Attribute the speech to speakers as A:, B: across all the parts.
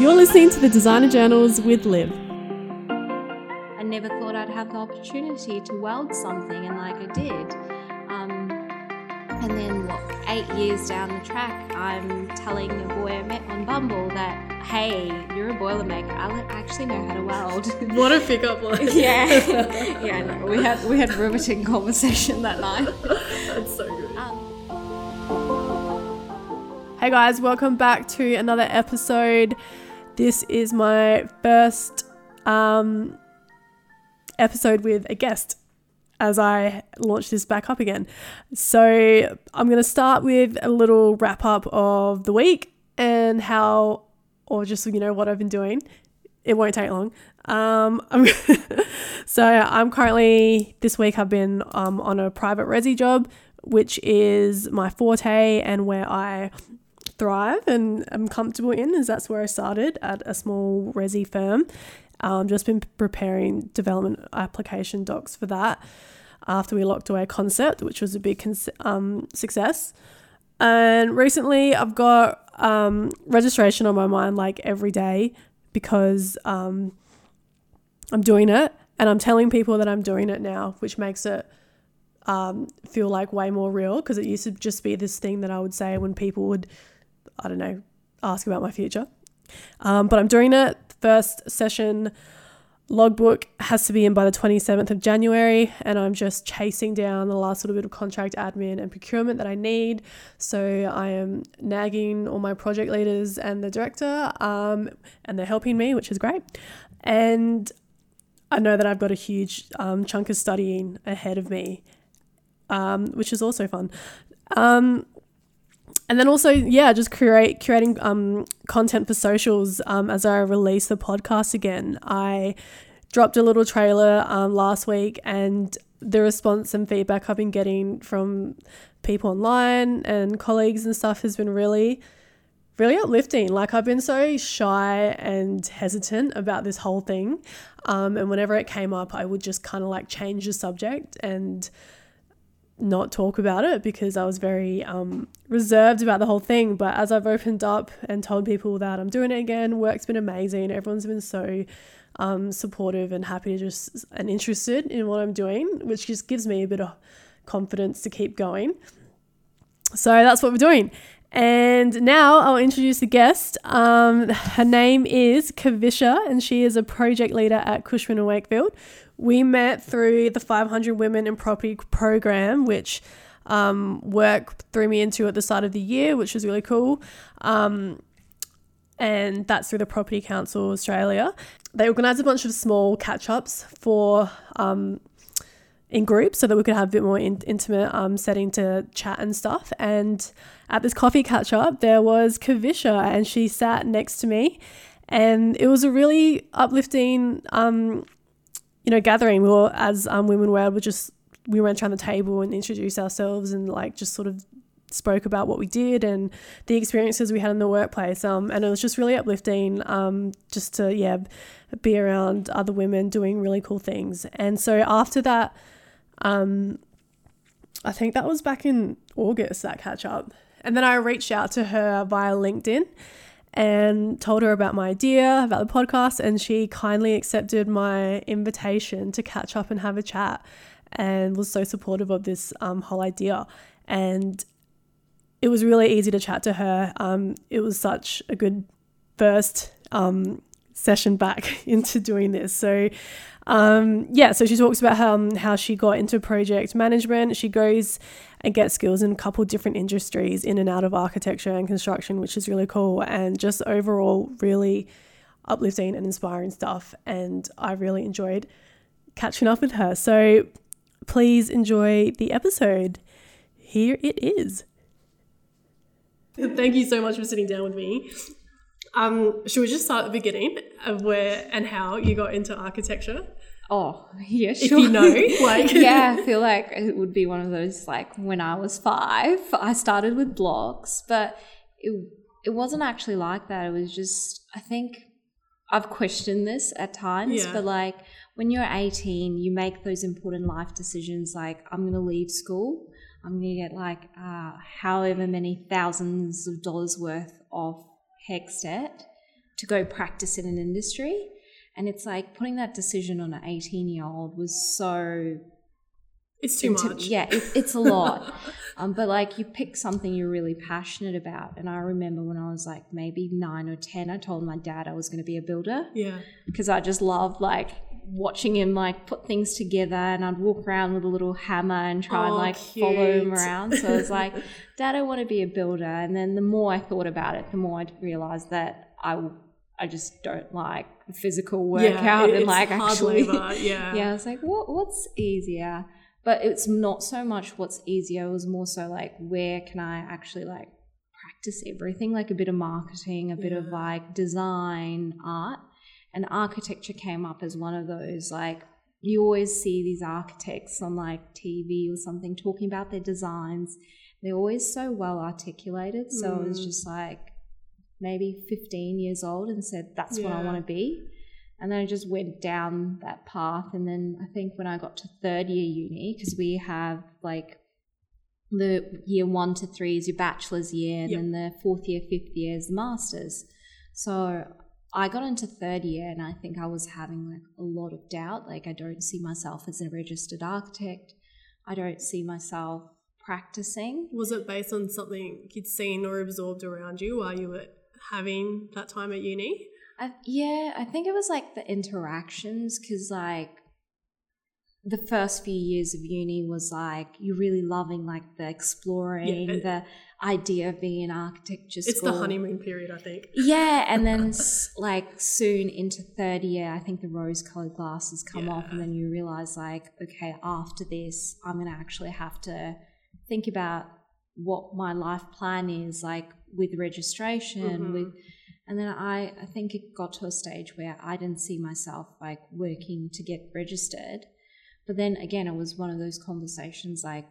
A: You're listening to the Designer Journals with Liv.
B: I never thought I'd have the opportunity to weld something, and like I did. Um, and then, what, eight years down the track, I'm telling a boy I met on Bumble that, hey, you're a boilermaker. I actually know how to weld.
A: What a pickup line.
B: yeah, yeah. I know. We had we had riveting conversation that night.
A: That's so good. Hey guys, welcome back to another episode. This is my first um, episode with a guest as I launch this back up again. So, I'm going to start with a little wrap up of the week and how, or just, you know, what I've been doing. It won't take long. Um, I'm so, I'm currently, this week, I've been um, on a private resi job, which is my forte and where I thrive and am comfortable in, as that's where I started at a small resi firm. Um, just been preparing development application docs for that after we locked away concept, which was a big um, success. And recently, I've got um, registration on my mind like every day because um, I'm doing it and I'm telling people that I'm doing it now, which makes it um, feel like way more real because it used to just be this thing that I would say when people would I don't know, ask about my future. Um, but I'm doing it. First session logbook has to be in by the 27th of January, and I'm just chasing down the last little bit of contract admin and procurement that I need. So I am nagging all my project leaders and the director, um, and they're helping me, which is great. And I know that I've got a huge um, chunk of studying ahead of me, um, which is also fun. And then also yeah just create curating um, content for socials um, as i release the podcast again. I dropped a little trailer um, last week and the response and feedback i've been getting from people online and colleagues and stuff has been really really uplifting. Like i've been so shy and hesitant about this whole thing. Um, and whenever it came up i would just kind of like change the subject and not talk about it because I was very um, reserved about the whole thing. But as I've opened up and told people that I'm doing it again, work's been amazing. Everyone's been so um, supportive and happy to just and interested in what I'm doing, which just gives me a bit of confidence to keep going. So that's what we're doing. And now I'll introduce the guest. Um, her name is Kavisha, and she is a project leader at Cushman and Wakefield, we met through the 500 Women in Property program, which um, work threw me into at the start of the year, which was really cool. Um, and that's through the Property Council Australia. They organised a bunch of small catch ups for um, in groups so that we could have a bit more in- intimate um, setting to chat and stuff. And at this coffee catch up, there was Kavisha, and she sat next to me, and it was a really uplifting um, you know, gathering, we were as um, women were, we just we went around the table and introduced ourselves and like just sort of spoke about what we did and the experiences we had in the workplace. Um, and it was just really uplifting um, just to, yeah, be around other women doing really cool things. And so after that, um, I think that was back in August, that catch up. And then I reached out to her via LinkedIn and told her about my idea, about the podcast, and she kindly accepted my invitation to catch up and have a chat and was so supportive of this um, whole idea. And it was really easy to chat to her. Um, it was such a good first um, session back into doing this. So, um, yeah, so she talks about how, um, how she got into project management. She goes and gets skills in a couple different industries in and out of architecture and construction, which is really cool and just overall really uplifting and inspiring stuff. And I really enjoyed catching up with her. So please enjoy the episode. Here it is. Thank you so much for sitting down with me. Um, should we just start at the beginning of where and how you got into architecture?
B: Oh, yeah,
A: sure. If you know, like
B: yeah, I feel like it would be one of those like when I was five, I started with blocks, but it it wasn't actually like that. It was just I think I've questioned this at times, yeah. but like when you're 18, you make those important life decisions like I'm going to leave school, I'm going to get like uh, however many thousands of dollars worth of HECS to go practice in an industry. And it's like putting that decision on an 18 year old was so
A: It's too
B: inti-
A: much.
B: Yeah, it, it's a lot. um, but like you pick something you're really passionate about. And I remember when I was like maybe nine or 10, I told my dad I was going to be a builder
A: Yeah.
B: because I just loved like watching him like put things together and I'd walk around with a little hammer and try and
A: Oh,
B: like follow him around. So I was like, Dad, I want to be a builder. And then the more I thought about it, the more I realized that I, I just don't like physical workout
A: it-
B: and like actually.
A: labor, yeah.
B: yeah, I was like, what, what's easier? But it's not so much what's easier. It was more so like, where can I actually like practice everything? Like a bit of marketing, a bit of like design, art. And architecture came up as one of those like, you always see these architects on like TV or something talking about their designs. They're always so well articulated. So I was
A: Mm.
B: just like maybe 15 years old and said, that's what I want to be. And then I just went down that path. And then I think when I got to third year uni, because we have like the year one to three is your bachelor's year, and
A: Yep.
B: then the fourth year, fifth year is the master's. So I got into third year, and I think I was having like a lot of doubt. Like, I don't see myself as a registered architect, I don't see myself practicing.
A: Was it based on something you'd seen or absorbed around you while you were having that time at uni?
B: I, yeah, I think it was like the interactions because like the first few years of uni was like you're really loving like the exploring,
A: Yeah.
B: the idea of being an architecture
A: It's the honeymoon period, I think.
B: Yeah, and then like soon into third year, I think the rose-colored glasses come off, and then you realize like, okay, after this, I'm gonna actually have to think about what my life plan is, like with registration,
A: Mhm.
B: with, and then I I think it got to a stage where I didn't see myself like working to get registered, but then again, it was one of those conversations like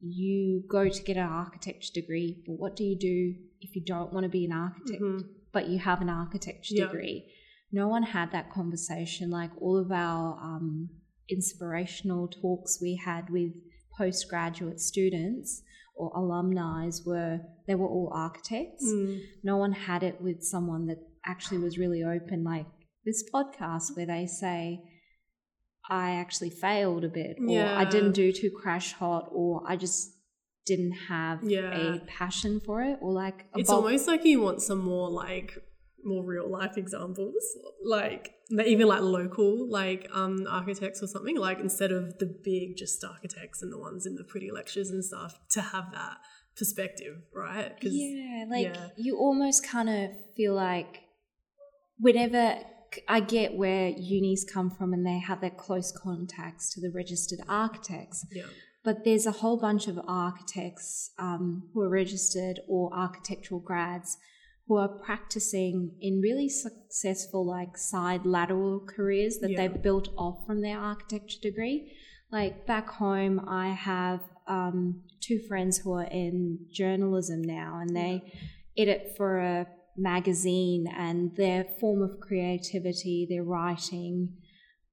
B: you go to get an architecture degree, but what do you do if you don't want to be an architect,
A: Mhm.
B: but you have an architecture
A: Yeah.
B: degree? No one had that conversation. Like all of our um, inspirational talks we had with postgraduate students or alumni were they were all architects.
A: Mm.
B: No one had it with someone that actually was really open, like this podcast where they say, I actually failed a bit, or I didn't do too crash hot, or I just didn't have
A: Yeah.
B: a passion for it, or like a
A: It's
B: bulk-
A: almost like you want some more like more real life examples, like even like local like um architects or something. Like instead of the big just architects and the ones in the pretty lectures and stuff, to have that perspective, right?
B: yeah, like
A: yeah.
B: you almost kind of feel like whenever I get where unis come from and they have their close contacts to the registered architects,
A: yeah,
B: but there's a whole bunch of architects um, who are registered or architectural grads who are practicing in really successful like side lateral careers that
A: Yeah.
B: they've built off from their architecture degree. Like back home i have um, two friends who are in journalism now and they edit for a magazine and their form of creativity their writing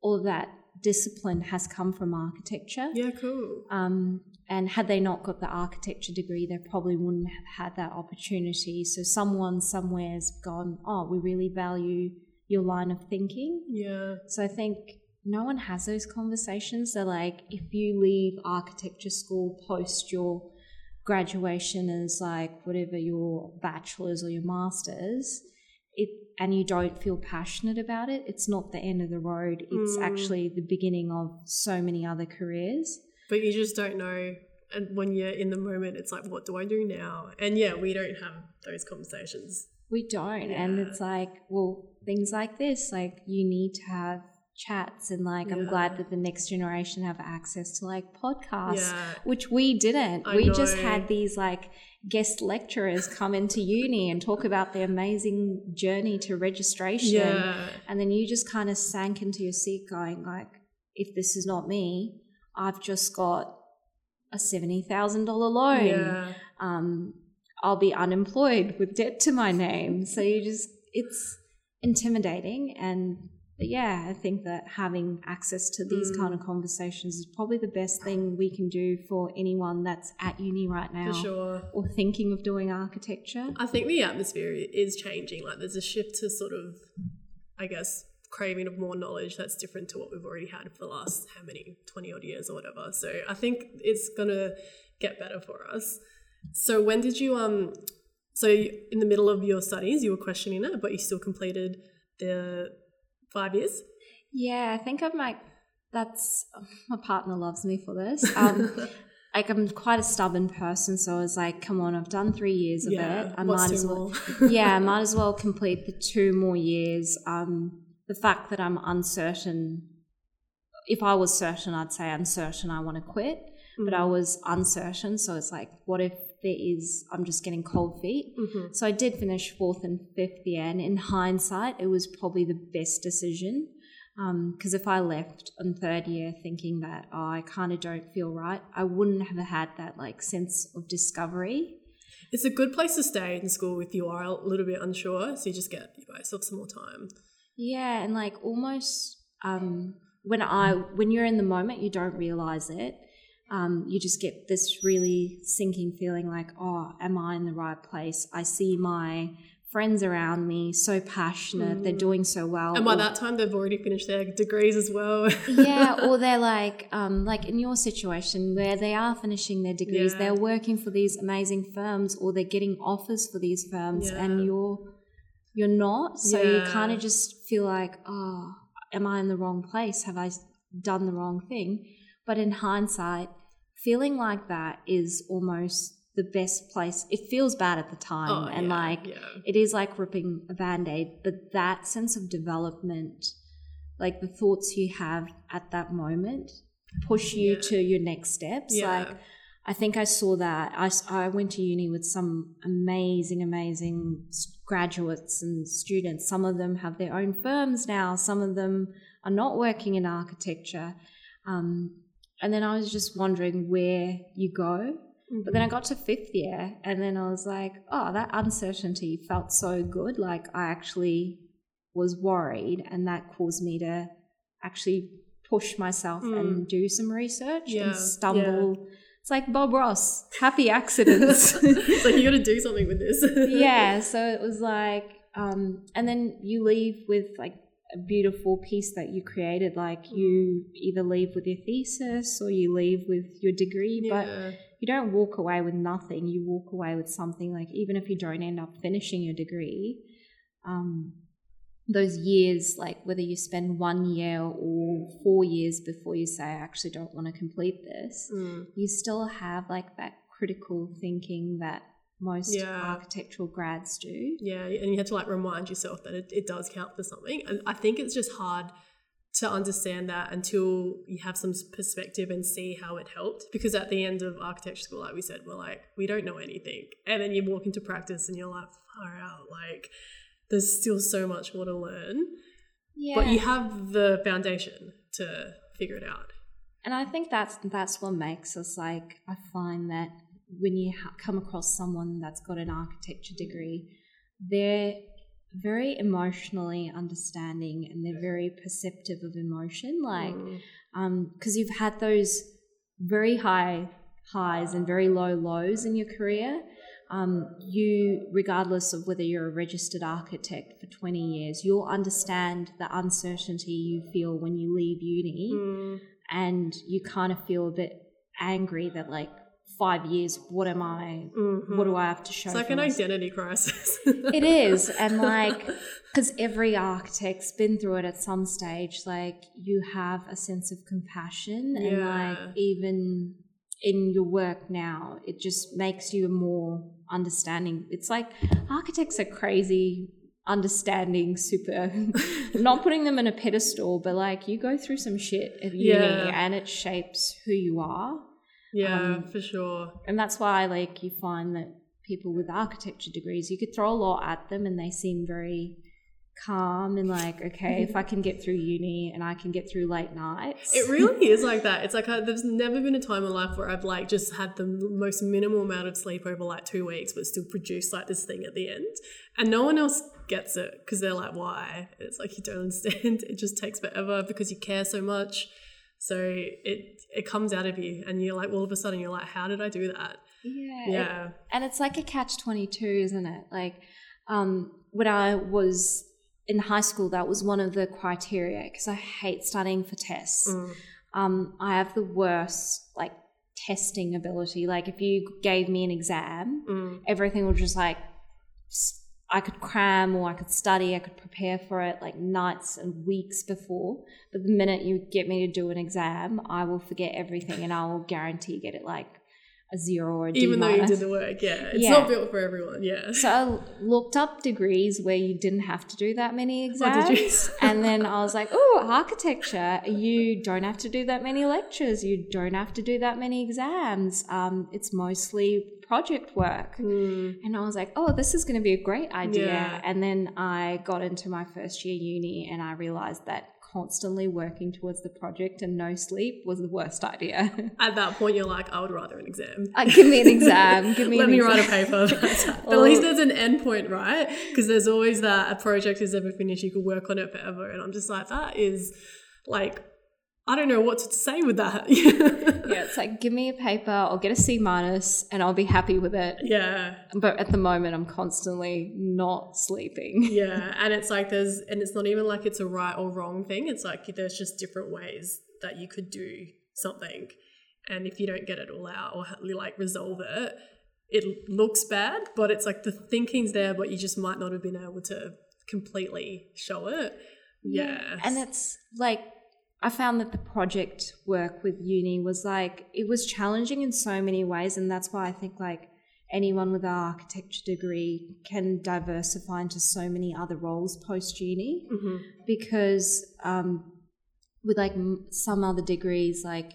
B: all of that discipline has come from architecture
A: yeah, cool.
B: um, and had they not got the architecture degree, they probably wouldn't have had that opportunity. So someone somewhere's gone, oh, we really value your line of thinking.
A: Yeah,
B: So I think no one has those conversations. They're like, if you leave architecture school post your graduation is like whatever your bachelor's or your master's, it and you don't feel passionate about it, it's not the end of the road. It's
A: Mm.
B: actually the beginning of so many other careers.
A: but you just don't know. And when you're in the moment, it's like, what do I do now? And yeah, we don't have those conversations.
B: We don't. And it's like, well, things like this, like you need to have chats and like I'm glad that the next generation have access to like podcasts.
A: Yeah.
B: Which we didn't.
A: I
B: we just had these like guest lecturers come into uni and talk about the amazing journey to registration.
A: Yeah,
B: And then you just kind of sank into your seat going like, if this is not me, I've just got a $70,000 loan
A: yeah.
B: um, I'll be unemployed with debt to my name. So you just, it's intimidating. And but yeah, I think that having access to these
A: Mm.
B: kind of conversations is probably the best thing we can do for anyone that's at uni right now
A: For sure.
B: or thinking of doing architecture.
A: I think the atmosphere is changing. Like there's a shift to sort of, I guess, craving of more knowledge that's different to what we've already had for the last how many, 20 odd years or whatever. So I think it's gonna get better for us. So when did you um so in the middle of your studies you were questioning it, but you still completed the five years?
B: Yeah, I think I'm like, that's my partner loves me for this. Um, like, I'm quite a stubborn person, so I was like, come on, I've done three years of it. I might as well. yeah, I might as well complete the two more years. Um, the fact that I'm uncertain, if I was certain, I'd say uncertain, I want to quit. But I was uncertain, so it's like, what if there is, I'm just getting cold feet?
A: Mhm.
B: So I did finish fourth and fifth year, and in hindsight, it was probably the best decision. Because if I left on third year thinking that oh, I kind of don't feel right, I wouldn't have had that like sense of discovery.
A: It's a good place to stay in school if you are a little bit unsure. So you just get you buy yourself some more time.
B: Yeah, and like almost um, when I when you're in the moment, you don't realize it. Um, you just get this really sinking feeling like, oh, am I in the right place? I see my friends around me so passionate, they're doing so well.
A: And by
B: or-
A: that time they've already finished their degrees as well.
B: yeah, or they're like, um, like in your situation where they are finishing their degrees,
A: Yeah.
B: they're working for these amazing firms, or they're getting offers for these firms,
A: Yeah.
B: and you're you're not. So you kind of just feel like, oh, am I in the wrong place? Have I done the wrong thing? But in hindsight, feeling like that is almost the best place. It feels bad at the time,
A: Oh,
B: and
A: yeah,
B: like
A: yeah.
B: it is like ripping a band-aid but that sense of development like the thoughts you have at that moment push you
A: Yeah.
B: to your next steps like i think i saw that I, I went to uni with some amazing amazing graduates and students some of them have their own firms now some of them are not working in architecture um, and then i was just wondering where you go but then I got to fifth year and then I was like, oh, that uncertainty felt so good. Like I actually was worried and that caused me to actually push myself and do some research
A: Mm. Yeah,
B: and stumble. It's like Bob Ross, happy accidents.
A: it's like you got to do something with this.
B: yeah, so it was like, um, and then you leave with like beautiful piece that you created. Like you either leave with your thesis or you leave with your degree, but you don't walk away with nothing. You walk away with something. Like even if you don't end up finishing your degree, um, those years, like whether you spend one year or four years before you say, I actually don't want to complete this,
A: Mm.
B: you still have like that critical thinking that most
A: Yeah.
B: architectural grads do.
A: Yeah, and you have to like remind yourself that it, it does count for something. And I think it's just hard to understand that until you have some perspective and see how it helped. Because at the end of architecture school, like we said, we're like, we don't know anything. And then you walk into practice and you're like, far out, like there's still so much more to learn.
B: Yeah.
A: But you have the foundation to figure it out.
B: And I think that's that's what makes us like. I find that when you ha- come across someone that's got an architecture degree, they're very emotionally understanding and they're very perceptive of emotion. Like,
A: Mm.
B: because you've had those very high highs and very low lows in your career. Um, you, regardless of whether you're a registered architect for 20 years, you'll understand the uncertainty you feel when you leave uni
A: Mm.
B: and you kind of feel a bit angry that like five years what am i
A: Mhm.
B: what do i have to show
A: It's like an
B: myself?
A: identity crisis.
B: it is and like because every architect's been through it at some stage like you have a sense of compassion and like even in your work now it just makes you more understanding it's like architects are crazy understanding super not putting them in a pedestal but like you go through some shit at uni
A: Yeah.
B: and it shapes who you are
A: yeah,
B: Um,
A: for sure.
B: and that's why like you find that people with architecture degrees you could throw a lot at them and they seem very calm and like okay if i can get through uni and i can get through late nights
A: It really is like that. It's like I, there's never been a time in life where I've like just had the most minimal amount of sleep over like two weeks, but still produced like this thing at the end. And no one else gets it because they're like, why? It's like you don't understand. It just takes forever because you care so much. So it it comes out of you, and you're like, all of a sudden, you're like, how did I do that?
B: Yeah. it-
A: Yeah.
B: and it's like a catch 22, isn't it? Like, um, when I was in high school, that was one of the criteria because I hate studying for tests.
A: Mm.
B: Um, I have the worst, like, testing ability. Like, if you gave me an exam,
A: Mm.
B: everything was just like I could cram or I could study, I could prepare for it like nights and weeks before. But the minute you get me to do an exam, I will forget everything and I will guarantee get it like a zero or a D
A: Even though you did the work, yeah, it's
B: Yeah.
A: not built for everyone. Yeah.
B: So I looked up degrees where you didn't have to do that many exams. and then I was like, oh, architecture, you don't have to do that many lectures. You don't have to do that many exams. Um, it's mostly project work.
A: Mm.
B: And I was like, oh, this is going to be a great idea.
A: Yeah.
B: And then I got into my first year uni and I realized that constantly working towards the project and no sleep was the worst idea.
A: At that point, you're like, I would rather an exam.
B: Uh, give me an exam. Give me
A: Let me
B: exam.
A: write a paper. But at least there's an end point, right? Because there's always that a project is never finished. You could work on it forever, and I'm just like, that is like, I don't know what to say with that.
B: Yeah, it's like give me a paper, I'll get a C minus, and I'll be happy with it.
A: yeah,
B: But at the moment, I'm constantly not sleeping.
A: yeah, and it's like there's, and it's not even like it's a right or wrong thing. It's like there's just different ways that you could do something, and if you don't get it all out or like resolve it, it looks bad. But it's like the thinking's there, but you just might not have been able to completely show it. Yeah,
B: And it's like, I found that the project work with uni was like, it was challenging in so many ways. And that's why I think like anyone with an architecture degree can diversify into so many other roles post uni.
A: hmm
B: because um, with like m- some other degrees, like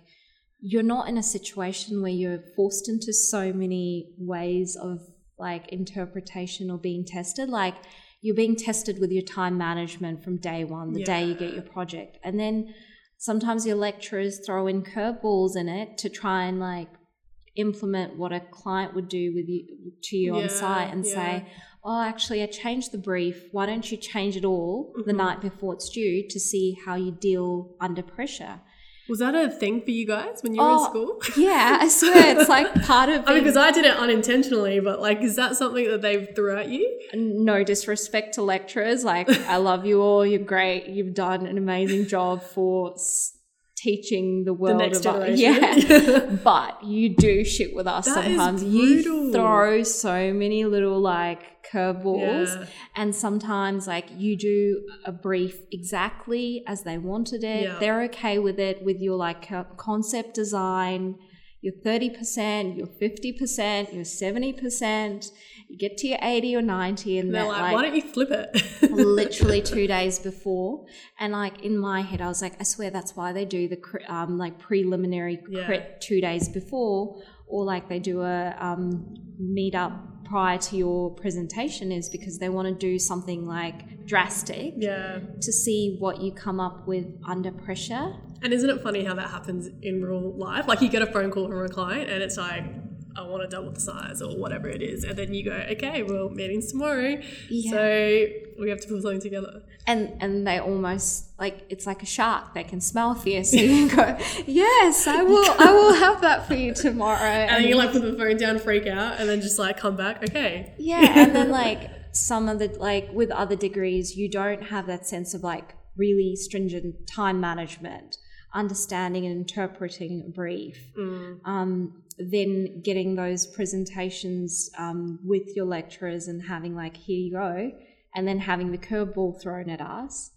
B: you're not in a situation where you're forced into so many ways of like interpretation or being tested. Like you're being tested with your time management from day one, the day you get your project, and then sometimes your lecturers throw in curveballs in it to try and like implement what a client would do with you to you on site and
A: yeah.
B: say oh, actually, I changed the brief. Why don't you change it all the
A: Mhm.
B: night before it's due to see how you deal under pressure?
A: Was that a thing for you guys when you were
B: Oh,
A: in school?
B: Yeah, I swear it's like part of
A: I mean, because I did it unintentionally, but like, is that something that they threw at you?
B: no disrespect to lecturers. Like, I love you all. You're great. You've done an amazing job for teaching the world
A: next
B: of
A: generation.
B: Yeah. but you do shit with us
A: That
B: sometimes. You throw so many little like curveballs.
A: Yeah.
B: And sometimes, like, you do a brief exactly as they wanted it.
A: Yeah.
B: They're okay with it, with your like concept design. You're 30%, you're 50%, you're 70%. You get to your 80 or 90, and
A: And they're like,
B: like,
A: why don't you flip it?
B: literally two days before. And like in my head, I was like, I swear that's why they do the um, like preliminary
A: Yeah.
B: crit two days before, or like they do a um, meet up prior to your presentation, is because they want to do something like drastic
A: yeah.
B: to see what you come up with under pressure.
A: And isn't it funny how that happens in real life? Like, you get a phone call from a client and it's like, I want to double the size or whatever it is. And then you go, okay, well, meeting's tomorrow.
B: Yeah.
A: So we have to put something together.
B: And and they almost like it's like a shark. They can smell fear, so you go, yes, I will. I will have that for you tomorrow.
A: And then you like put the phone down, freak out, and then just like come back, okay.
B: Yeah, and then like some of the like with other degrees, you don't have that sense of like really stringent time management, understanding and interpreting a brief.
A: Mm.
B: Um, then getting those presentations um, with your lecturers and having like here you go, and then having the curveball thrown at us,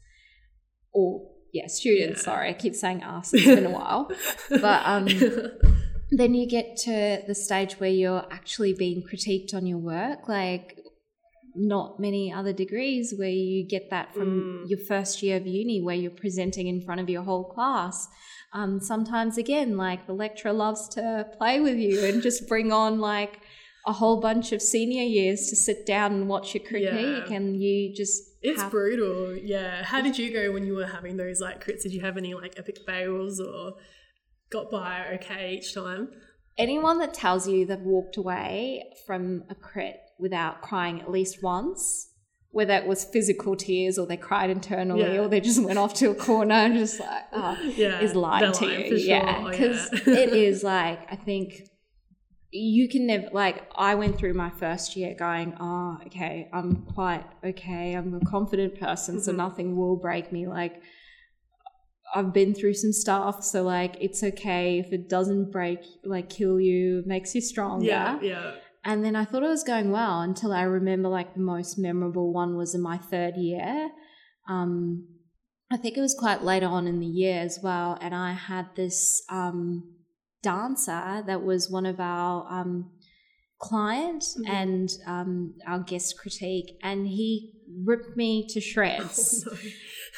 B: or yeah, students.
A: Yeah.
B: Sorry, I keep saying us. It's been a while, but um, then you get to the stage where you're actually being critiqued on your work like not many other degrees where you get that from
A: Mm.
B: your first year of uni where you're presenting in front of your whole class um, sometimes again like the lecturer loves to play with you and just bring on like a whole bunch of senior years to sit down and watch your critique
A: Yeah.
B: and you just
A: It's
B: have-
A: brutal, yeah. How did you go when you were having those like crits? Did you have any like epic fails or got by okay each time?
B: anyone that tells you they've walked away from a crit without crying at least once whether it was physical tears or they cried internally
A: Yeah.
B: or they just went off to a corner and just like, oh,
A: Yeah,
B: is lying to
A: lying,
B: you.
A: sure.
B: Yeah,
A: Oh,
B: because
A: yeah.
B: it is like I think you can never like I went through my first year going, oh, okay, I'm quite okay. I'm a confident person, so
A: Mhm.
B: nothing will break me. Like I've been through some stuff, so like it's okay if it doesn't break, like kill you, makes you stronger.
A: Yeah, yeah.
B: And then I thought it was going well until I remember like the most memorable one was in my third year. Um, I think it was quite later on in the year as well. And I had this um, dancer that was one of our um, clients
A: Mhm.
B: and um, our guest critique, and he ripped me to shreds.
A: Oh, no.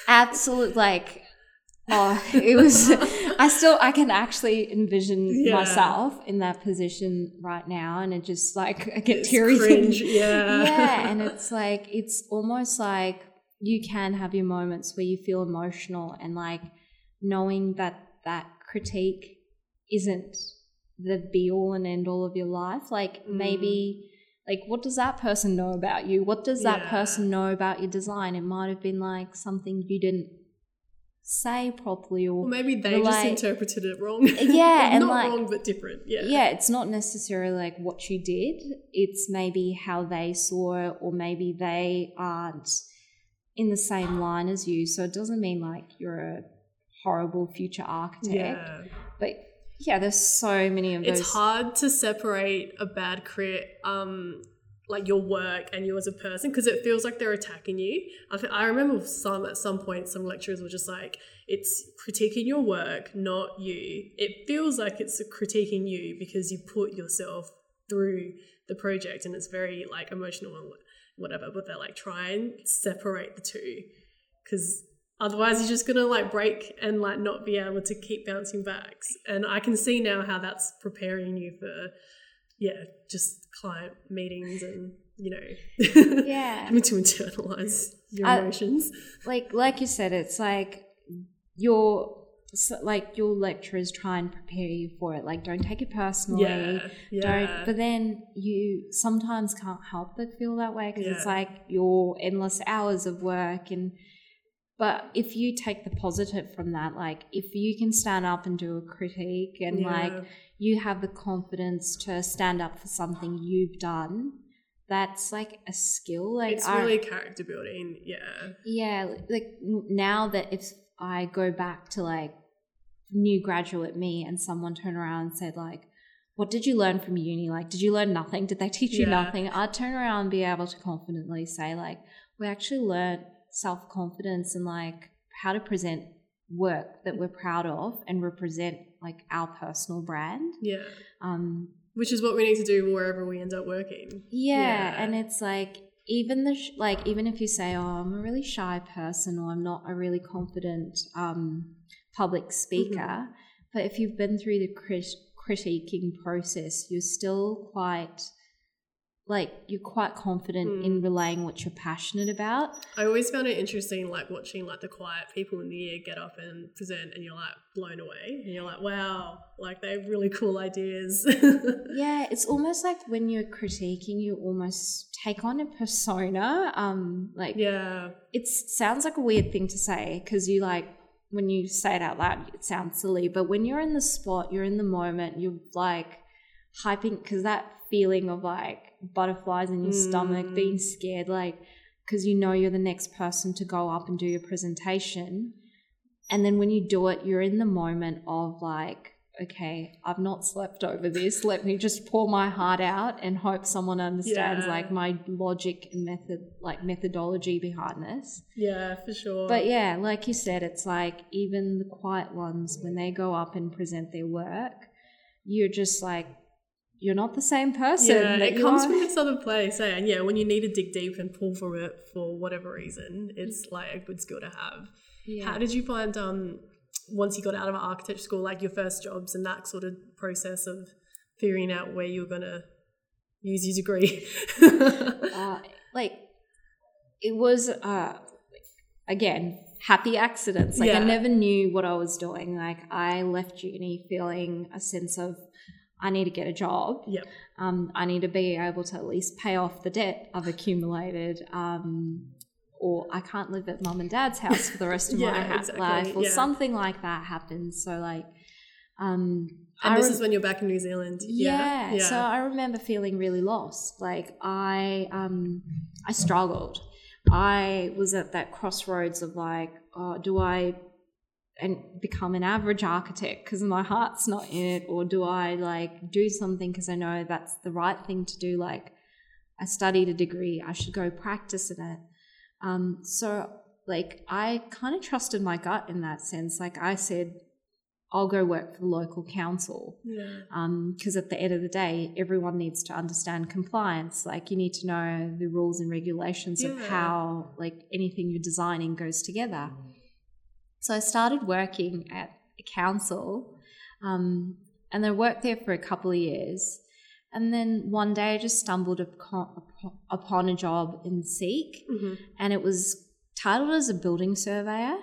B: Absolute like. Oh, it was. I still, I can actually envision
A: Yeah.
B: myself in that position right now, and it just like I get teary.
A: yeah.
B: yeah, and it's like it's almost like you can have your moments where you feel emotional, and like knowing that that critique isn't the be all and end all of your life. Like
A: Mm.
B: maybe. Like, what does that person know about you? What does that
A: Yeah.
B: person know about your design? It might have been like something you didn't say properly, or
A: Or maybe they
B: But,
A: just interpreted it wrong.
B: Yeah, and
A: not
B: like-
A: wrong but different. Yeah.
B: yeah, it's not necessarily like what you did. It's maybe how they saw it, or maybe they aren't in the same line as you. So it doesn't mean like you're a horrible future architect.
A: Yeah.
B: But yeah, there's so many of those.
A: It's hard to separate a bad crit, um, like your work and you as a person, because it feels like they're attacking you. I, th- I remember some at some point, some lecturers were just like, "It's critiquing your work, not you." It feels like it's critiquing you because you put yourself through the project, and it's very like emotional and whatever. But they're like, try and separate the two, because otherwise you're just gonna like break and like not be able to keep bouncing back. and i can see now how that's preparing you for yeah just client meetings and you know
B: Yeah.
A: having to internalize your
B: I-
A: emotions
B: like like you said, it's like your like your lecturers try and prepare you for it. Like, don't take it personally.
A: yeah yeah
B: don't but then you sometimes can't help but feel that way because it's like your endless hours of work and but if you take the positive from that like if you can stand up and do a critique and like you have the confidence to stand up for something you've done that's like a skill like
A: it's
B: I-
A: really character building yeah
B: yeah, like now that if I go back to like new graduate me and someone turned around and said like, "What did you learn from uni? Like, did you learn nothing? Did they teach you
A: Yeah.
B: nothing?" I'd turn around and be able to confidently say like, "We actually learned self confidence and like how to present work that we're proud of and represent like our personal brand."
A: yeah
B: Um,
A: which is what we need to do wherever we end up working
B: yeah,
A: Yeah.
B: and it's like even the sh- like even if you say, "Oh, I'm a really shy person," or "I'm not a really confident um, public speaker,"
A: Mm-hmm.
B: but if you've been through the crit- critiquing process, you're still quite like you're quite confident
A: Mm.
B: in relaying what you're passionate about.
A: I always found it interesting, like watching like the quiet people in the year get up and present, and you're like blown away, and you're like, wow, like they have really cool ideas.
B: Yeah, it's almost like when you're critiquing, you almost take on a persona. Um, like
A: yeah,
B: it sounds like a weird thing to say because you like when you say it out loud it sounds silly but when you're in the spot you're in the moment you're like hyping because that feeling of like butterflies in your stomach
A: Mm.
B: being scared like because you know you're the next person to go up and do your presentation and then when you do it you're in the moment of like okay i've not slept over this let me just pour my heart out and hope someone understands
A: Yeah.
B: like my logic and method like methodology behind this
A: yeah, for sure.
B: but yeah like you said it's like even the quiet ones when they go up and present their work you're just like you're not the same person
A: yeah, it comes
B: are.
A: from this other place, eh? and yeah, when you need to dig deep and pull from it for whatever reason, it's like a good skill to have.
B: yeah.
A: How did you find um once you got out of architecture school, like your first jobs and that sort of process of figuring out where you were gonna use your degree?
B: uh, like it was uh again happy accidents like i never knew what i was doing like i left uni feeling a sense of I need to get a job.
A: Yep.
B: Um, I need to be able to at least pay off the debt I've accumulated. Um, or I can't live at mum and dad's house for the rest of
A: Yeah,
B: my ha-
A: exactly,
B: life, or
A: yeah.
B: something like that happens. So like, um,
A: And
B: I
A: this
B: rem-
A: is when you're back in New Zealand.
B: yeah.
A: Yeah.
B: So I remember feeling really lost. Like I um I struggled. I was at that crossroads of like, oh, do I and become an average architect because my heart's not in it or do I like do something because I know that's the right thing to do like I studied a degree, I should go practice in it. Um so like I kind of trusted my gut in that sense. Like I said I'll go work for the local council
A: yeah.
B: because at the end of the day, everyone needs to understand compliance. Like you need to know the rules and regulations of how like anything you're designing goes together. So I started working at a council, um, and I worked there for a couple of years. And then one day I just stumbled upon, a job in Seek,
A: Mhm.
B: and it was titled as a building surveyor.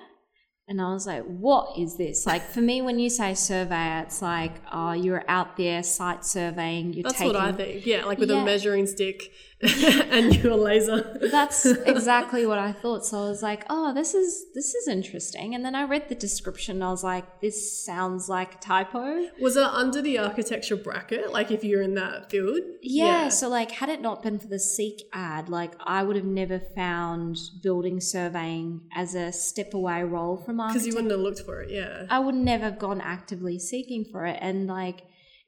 B: And I was like, what is this? Like, for me, when you say surveyor, it's like, oh, you're out there site surveying, you're
A: That's
B: taking.
A: what I think. Yeah, like with
B: Yeah.
A: a measuring stick and your laser.
B: That's exactly what I thought. So I was like, oh, this is this is interesting. And then I read the description and I was like, this sounds like a typo.
A: Was it under the architecture bracket? Like if you're in that field?
B: Yeah, so like had it not been for the Seek ad, like I would have never found building surveying as a step away role from
A: Because you wouldn't have looked for it, yeah.
B: I would never have gone actively seeking for it. And like,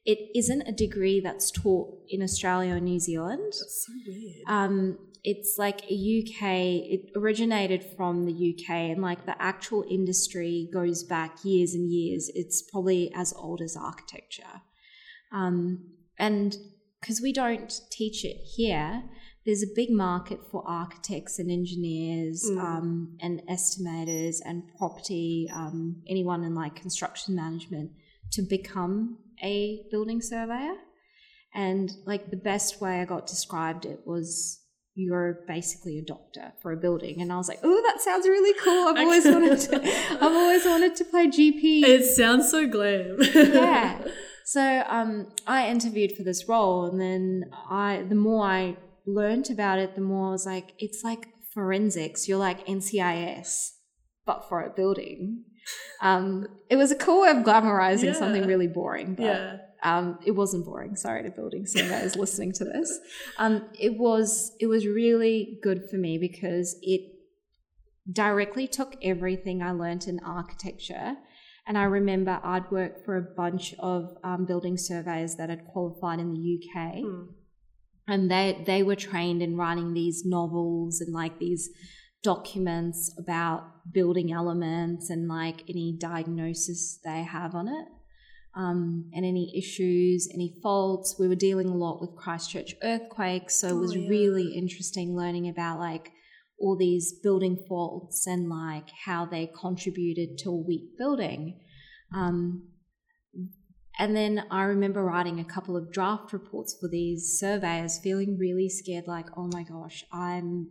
B: it isn't a degree that's taught in Australia or New Zealand.
A: That's so weird.
B: Um, it's like a UK, it originated from the UK, and like the actual industry goes back years and years. It's probably as old as architecture. Um, and because we don't teach it here, there's a big market for architects and engineers
A: Mm.
B: um, and estimators and property, um, anyone in like construction management to become a building surveyor. And like the best way I got described it was you're basically a doctor for a building. And I was like, oh, that sounds really cool. I've always wanted to I've always wanted to play GP
A: It sounds so glam.
B: yeah. So um, I interviewed for this role, and then I, the more I learned about it, the more I was like, it's like forensics. You're like NCIS, but for a building. Um, it was a cool way of glamorizing
A: Yeah.
B: something really boring, but
A: yeah.
B: um, it wasn't boring. Sorry to building surveyors listening to this. Um, it was it was really good for me because it directly took everything I learnt in architecture. And I remember I'd worked for a bunch of um, building surveyors that had qualified in the UK,
A: Hmm.
B: and they they were trained in writing these novels and like these documents about building elements and like any diagnosis they have on it um, and any issues, any faults. We were dealing a lot with Christchurch earthquakes, so it was
A: Oh, yeah.
B: really interesting learning about like all these building faults and like how they contributed to a weak building. Um, and then I remember writing a couple of draft reports for these surveyors, feeling really scared like, oh my gosh, I'm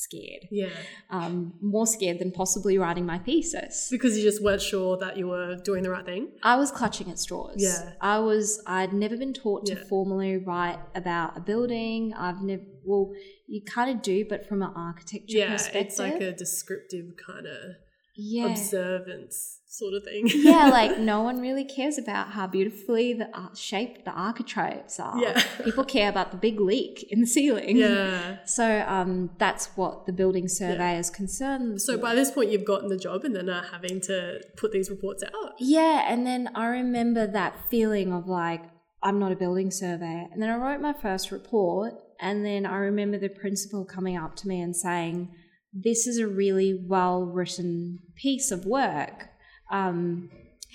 B: scared.
A: Yeah.
B: Um, more scared than possibly writing my thesis.
A: Because you just weren't sure that you were doing the right thing.
B: I was clutching at straws.
A: Yeah.
B: I was, I'd never been taught to
A: Yeah.
B: formally write about a building. I've never, well, you kind of do, but from an architecture
A: Yeah,
B: perspective.
A: it's like a descriptive kind of
B: yeah.
A: observance sort of thing.
B: yeah, like no one really cares about how beautifully the shaped the architraves are.
A: Yeah.
B: People care about the big leak in the ceiling.
A: yeah.
B: So um, that's what the building survey is concerned.
A: So
B: with.
A: by this point, you've gotten the job and then are having to put these reports out.
B: Yeah, and then I remember that feeling of like, I'm not a building surveyor. And then I wrote my first report, and then I remember the principal coming up to me and saying, This is a really well written piece of work. Um,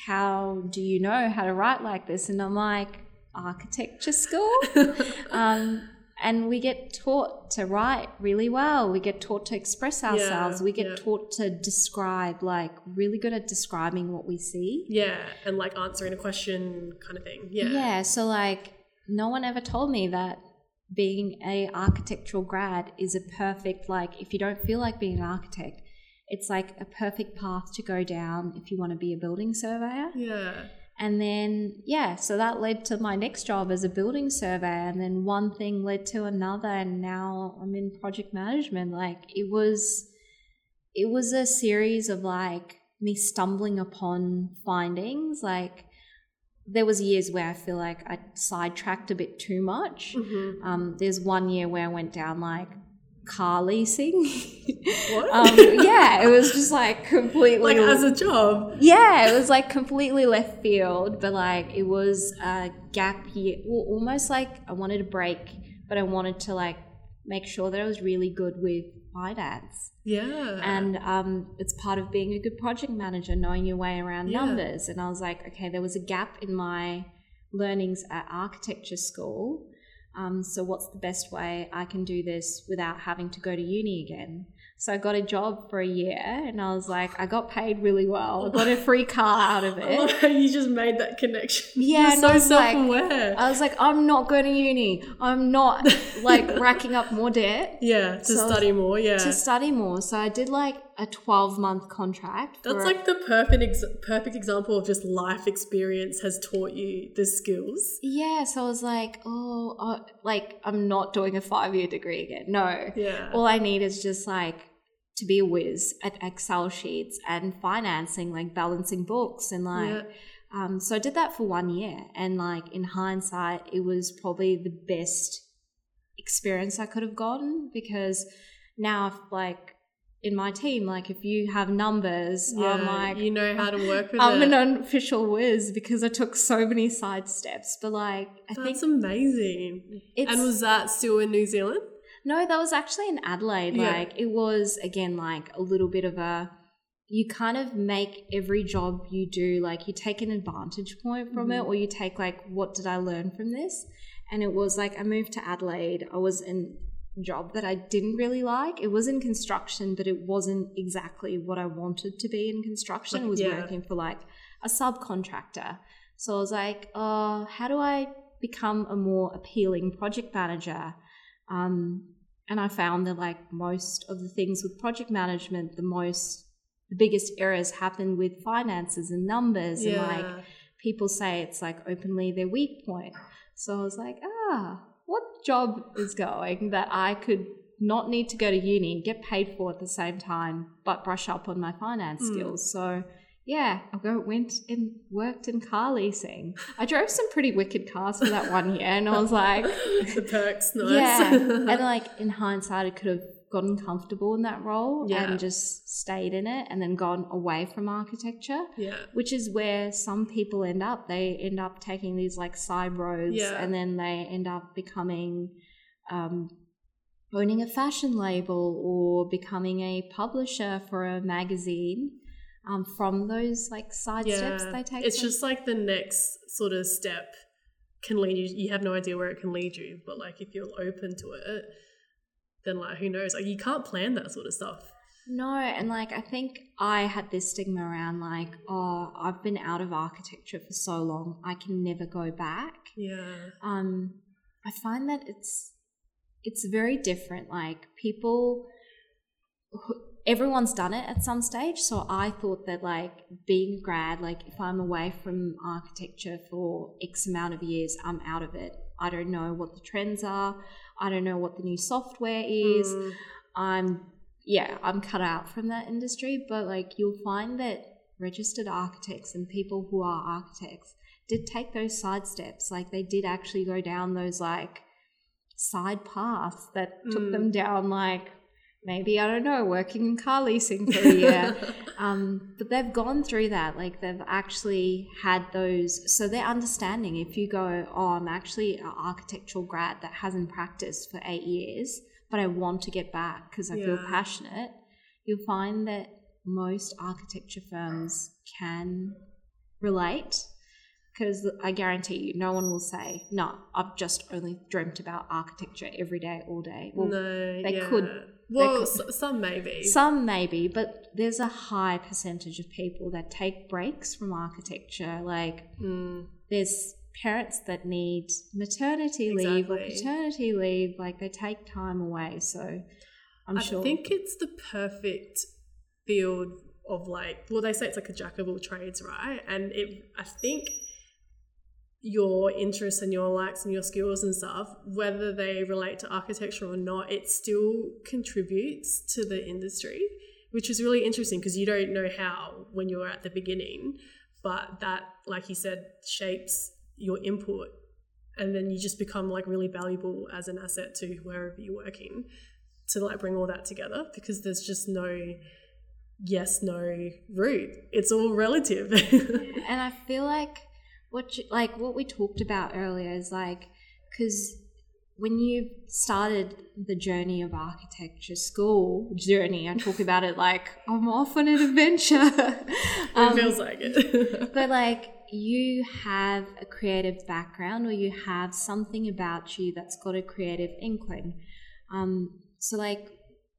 B: how do you know how to write like this? And I'm like, Architecture school? um, and we get taught to write really well. We get taught to express ourselves. we get
A: yeah.
B: taught to describe, like, really good at describing what we see.
A: Yeah, and like answering a question kind of thing. Yeah. Yeah.
B: so like, no one ever told me that being a architectural grad is a perfect like if you don't feel like being an architect it's like a perfect path to go down if you want to be a building surveyor
A: Yeah.
B: And then, yeah, so that led to my next job as a building surveyor. And then one thing led to another. And now I'm in project management. Like it was, it was a series of like me stumbling upon findings. Like there was years where I feel like I sidetracked a bit too much.
A: Mm-hmm.
B: Um, there's one year where I went down like car leasing.
A: What?
B: um, yeah, it was just like completely
A: like as a job.
B: yeah, it was like completely left field, but like it was a gap year, well, almost like I wanted a break, but I wanted to like make sure that I was really good with finance.
A: Yeah.
B: And um, it's part of being a good project manager, knowing your way around
A: Yeah.
B: numbers. And I was like, okay, there was a gap in my learnings at architecture school. Um, so what's the best way I can do this without having to go to uni again? So I got a job for a year, and I was like, I got paid really well. I got a free car out of it.
A: you just made that connection.
B: Yeah,
A: You're so
B: I was like-
A: self-aware.
B: I was like, I'm not going to uni. I'm not like racking up more debt
A: yeah, to
B: so-
A: study more. Yeah,
B: to study more. So I did like a 12 month contract.
A: that's like the perfect ex- perfect example of just life experience has taught you the skills.
B: Yeah, so I was like, oh, uh, like I'm not doing a five year degree again. No.
A: Yeah.
B: All I need is just like to be a whiz at Excel sheets and financing, like balancing books and like.
A: Yeah.
B: Um, so I did that for one year, and like in hindsight, it was probably the best experience I could have gotten because now, I've like in my team, like if you have numbers,
A: yeah,
B: I'm like
A: you know how to work with
B: I'm
A: it.
B: an unofficial whiz because I took so many side steps. But like, I
A: That's
B: think
A: amazing.
B: it's
A: And was that still in New Zealand?
B: no, that was actually in Adelaide.
A: Yeah.
B: Like, it was again like a little bit of a. You kind of make every job you do like you take an advantage point from it,
A: Mhm.
B: or you take like what did I learn from this? And it was like I moved to Adelaide. I was in job that I didn't really like. It was in construction, but it wasn't exactly what I wanted to be in construction.
A: Like,
B: it was
A: yeah.
B: working for like a subcontractor. So I was like, uh, how do I become a more appealing project manager? Um, and I found that like most of the things with project management, the most the biggest errors happen with finances and numbers and like people say it's like openly their weak point. So I was like, ah, what job is going that I could not need to go to uni, get paid for at the same time, but brush up on my finance
A: Mm.
B: skills. So yeah, I go went and worked in car leasing. I drove some pretty wicked cars for that one year, and I was like,
A: the perks, nice.
B: yeah. and like in hindsight, I could have gotten comfortable in that role
A: Yeah.
B: and just stayed in it, and then gone away from architecture
A: yeah.
B: which is where some people end up. They end up taking these like side roads,
A: Yeah.
B: and then they end up becoming um, owning a fashion label or becoming a publisher for a magazine. Um, from those like side steps they take.
A: It's
B: from-
A: just like the next sort of step can lead you. You have no idea where it can lead you, but like if you're open to it, then like who knows? Like you can't plan that sort of stuff.
B: No, and like I think I had this stigma around like, oh, I've been out of architecture for so long, I can never go back.
A: Yeah.
B: Um, I find that it's it's very different. Like people, everyone's done it at some stage. So I thought that like being a grad, like if I'm away from architecture for X amount of years, I'm out of it. I don't know what the trends are. I don't know what the new software is.
A: Mm,
B: I'm yeah, I'm cut out from that industry, but like you'll find that registered architects and people who are architects did take those side steps. Like they did actually go down those like side paths that took
A: Mm.
B: them down like maybe I don't know, working in car leasing for a year. um, but they've gone through that. Like they've actually had those. So they're understanding. If you go, oh, I'm actually an architectural grad that hasn't practiced for eight years, but I want to get back because I feel passionate. You'll find that most architecture firms can relate. Because I guarantee you, no one will say, "No, I've just only dreamt about architecture every day, all day." Well,
A: no,
B: they
A: yeah.
B: could-
A: Well,
B: could-
A: s- some maybe.
B: some maybe, but there's a high percentage of people that take breaks from architecture. Like
A: Mm,
B: there's parents that need maternity leave or paternity leave, like they take time away. So I'm
A: I
B: sure.
A: I think it's the perfect field of like. Well, they say it's like a jack of all trades, right? And it, I think your interests and your likes and your skills and stuff, whether they relate to architecture or not, it still contributes to the industry, which is really interesting because you don't know how when you're at the beginning, but that, like you said, shapes your input. And then you just become like really valuable as an asset to wherever you're working to like bring all that together because there's just no yes no route. It's all relative.
B: and I feel like what you, like what we talked about earlier is like because when you started the journey of architecture school journey, I talk about it like I'm off on an adventure.
A: um, it feels like it.
B: but like you have a creative background or you have something about you that's got a creative inkling. Um, so like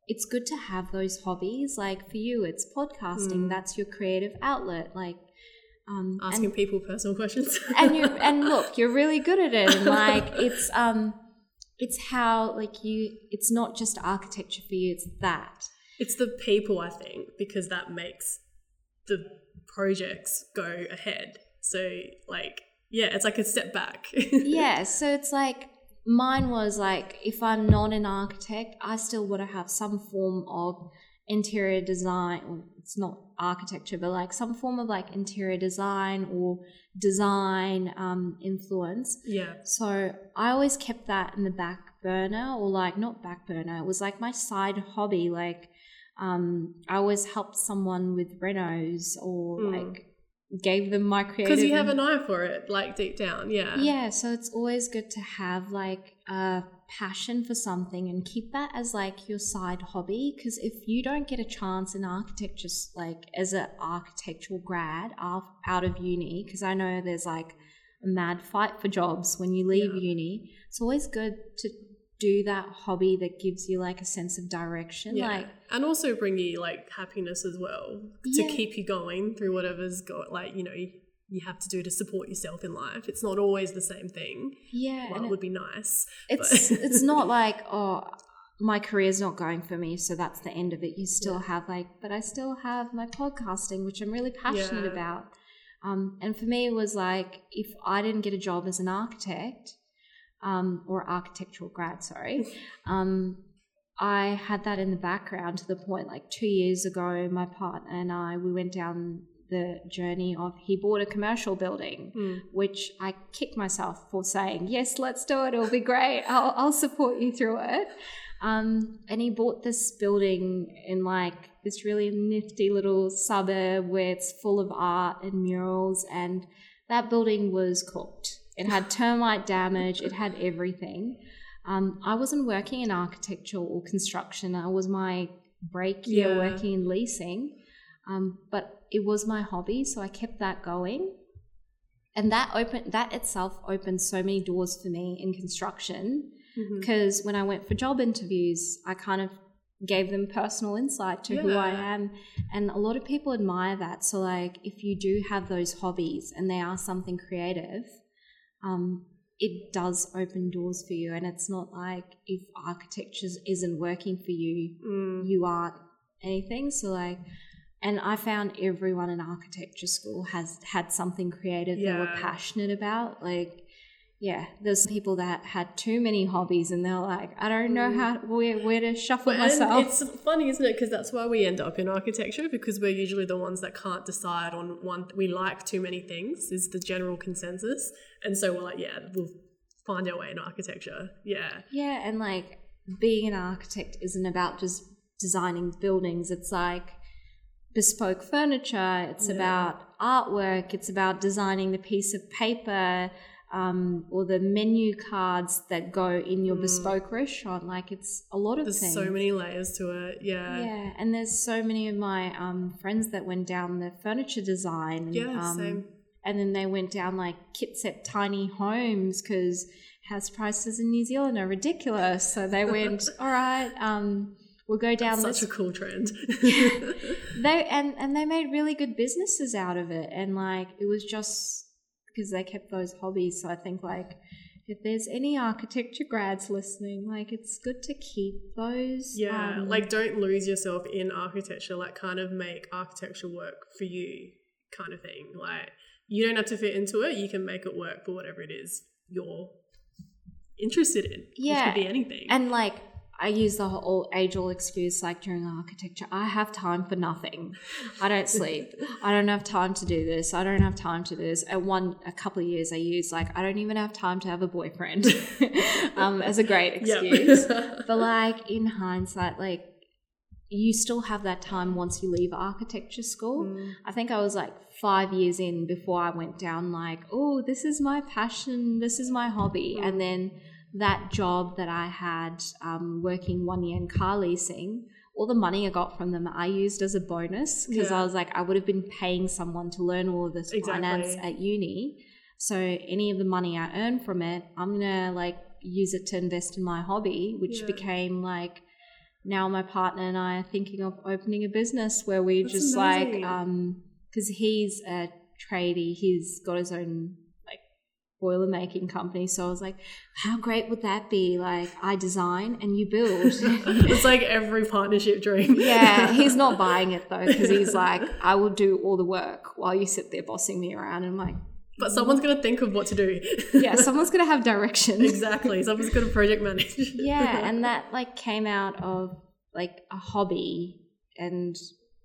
B: it's good to have those hobbies. Like for you, it's podcasting. Mm. That's your creative outlet. Like
A: um, asking and, people personal questions.
B: and you and look, you're really good at it. And like it's um it's how like you it's not just architecture for you, it's that.
A: It's the people, I think, because that makes the projects go ahead. So like yeah, it's like a step back.
B: yeah, so it's like mine was like if I'm not an architect, I still want to have some form of interior design it's not architecture but like some form of like interior design or design um, influence.
A: Yeah.
B: So i always kept that in the back burner or like not back burner it was like my side hobby like um, i always helped someone with renos or mm. like gave them my creative
A: because you have an eye for it like deep down yeah.
B: Yeah so it's always good to have like a passion for something and keep that as like your side hobby because if you don't get a chance in architecture like as an architectural grad out of uni because i know there's like a mad fight for jobs when you leave yeah. uni it's always good to do that hobby that gives you like a sense of direction yeah. like
A: and also bring you like happiness as well yeah. to keep you going through whatever's got like you know you have to do to support yourself in life. It's not always the same thing.
B: Yeah,
A: well, it would be nice.
B: It's it's not like oh my career's not going for me, so that's the end of it. You still yeah. have like, but I still have my podcasting, which I'm really passionate yeah. about. Um, and for me, it was like if I didn't get a job as an architect um, or architectural grad, sorry, um, I had that in the background to the point like two years ago, my partner and I we went down the journey of he bought a commercial building,
A: mm.
B: which I kicked myself for saying, yes, let's do it. It'll be great. I'll, I'll support you through it. Um, and he bought this building in like this really nifty little suburb where it's full of art and murals. And that building was cooked. It had termite damage, it had everything. Um, I wasn't working in architecture or construction. I was my break year yeah. working in leasing. Um, but it was my hobby, so I kept that going. And that opened that itself opened so many doors for me in construction because mm-hmm. when I went for job interviews, I kind of gave them personal insight to yeah. who I am. And a lot of people admire that. So, like, if you do have those hobbies and they are something creative, um, it does open doors for you. And it's not like if architecture isn't working for you,
A: mm.
B: you aren't anything. So, like, and I found everyone in architecture school has had something creative yeah. they were passionate about. Like, yeah, there's people that had too many hobbies and they're like, I don't know mm. how where, where to shuffle but, myself.
A: It's funny, isn't it? Because that's why we end up in architecture because we're usually the ones that can't decide on one. We like too many things is the general consensus, and so we're like, yeah, we'll find our way in architecture. Yeah,
B: yeah, and like being an architect isn't about just designing buildings. It's like bespoke furniture, it's yeah. about artwork, it's about designing the piece of paper um, or the menu cards that go in your mm. bespoke restaurant. Like it's a lot of things.
A: there's
B: things.
A: so many layers to it. Yeah.
B: Yeah. And there's so many of my um, friends that went down the furniture design.
A: Yeah,
B: um,
A: same.
B: And then they went down like kit set tiny homes because house prices in New Zealand are ridiculous. So they went, all right, um, we'll go down
A: That's such a cool trend.
B: they and and they made really good businesses out of it, and like it was just because they kept those hobbies. So I think like if there's any architecture grads listening, like it's good to keep those.
A: Yeah, um, like don't lose yourself in architecture. Like kind of make architecture work for you, kind of thing. Like you don't have to fit into it. You can make it work for whatever it is you're interested in. Which
B: Yeah.
A: could be anything.
B: And like, I use the whole age old excuse like during architecture, I have time for nothing. I don't sleep. I don't have time to do this. I don't have time to do this. At one, a couple of years, I used like, I don't even have time to have a boyfriend um, as a great
A: Yep.
B: excuse. but like, in hindsight, like, you still have that time once you leave architecture school.
A: Mm.
B: I think I was like five years in before I went down, like, oh, this is my passion, this is my hobby.
A: Mm.
B: And then that job that I had um, working one year in car leasing, all the money I got from them, I used as a bonus because
A: Yeah.
B: I was like, I would have been paying someone to learn all of this finance at uni. So any of the money I earn from it, I'm gonna like use it to invest in my hobby, which
A: Yeah.
B: became like now my partner and I are thinking of opening a business where we
A: That's
B: just
A: amazing.
B: like um because he's a tradie, he's got his own boiler making company. So I was like, how great would that be? Like I design and you build.
A: it's like every partnership dream.
B: yeah, he's not buying it though because he's like, I will do all the work while you sit there bossing me around. And I'm like,
A: But someone's gonna think of what to do.
B: yeah, someone's gonna have direction.
A: exactly. Someone's gonna project manage.
B: yeah and that like came out of like a hobby and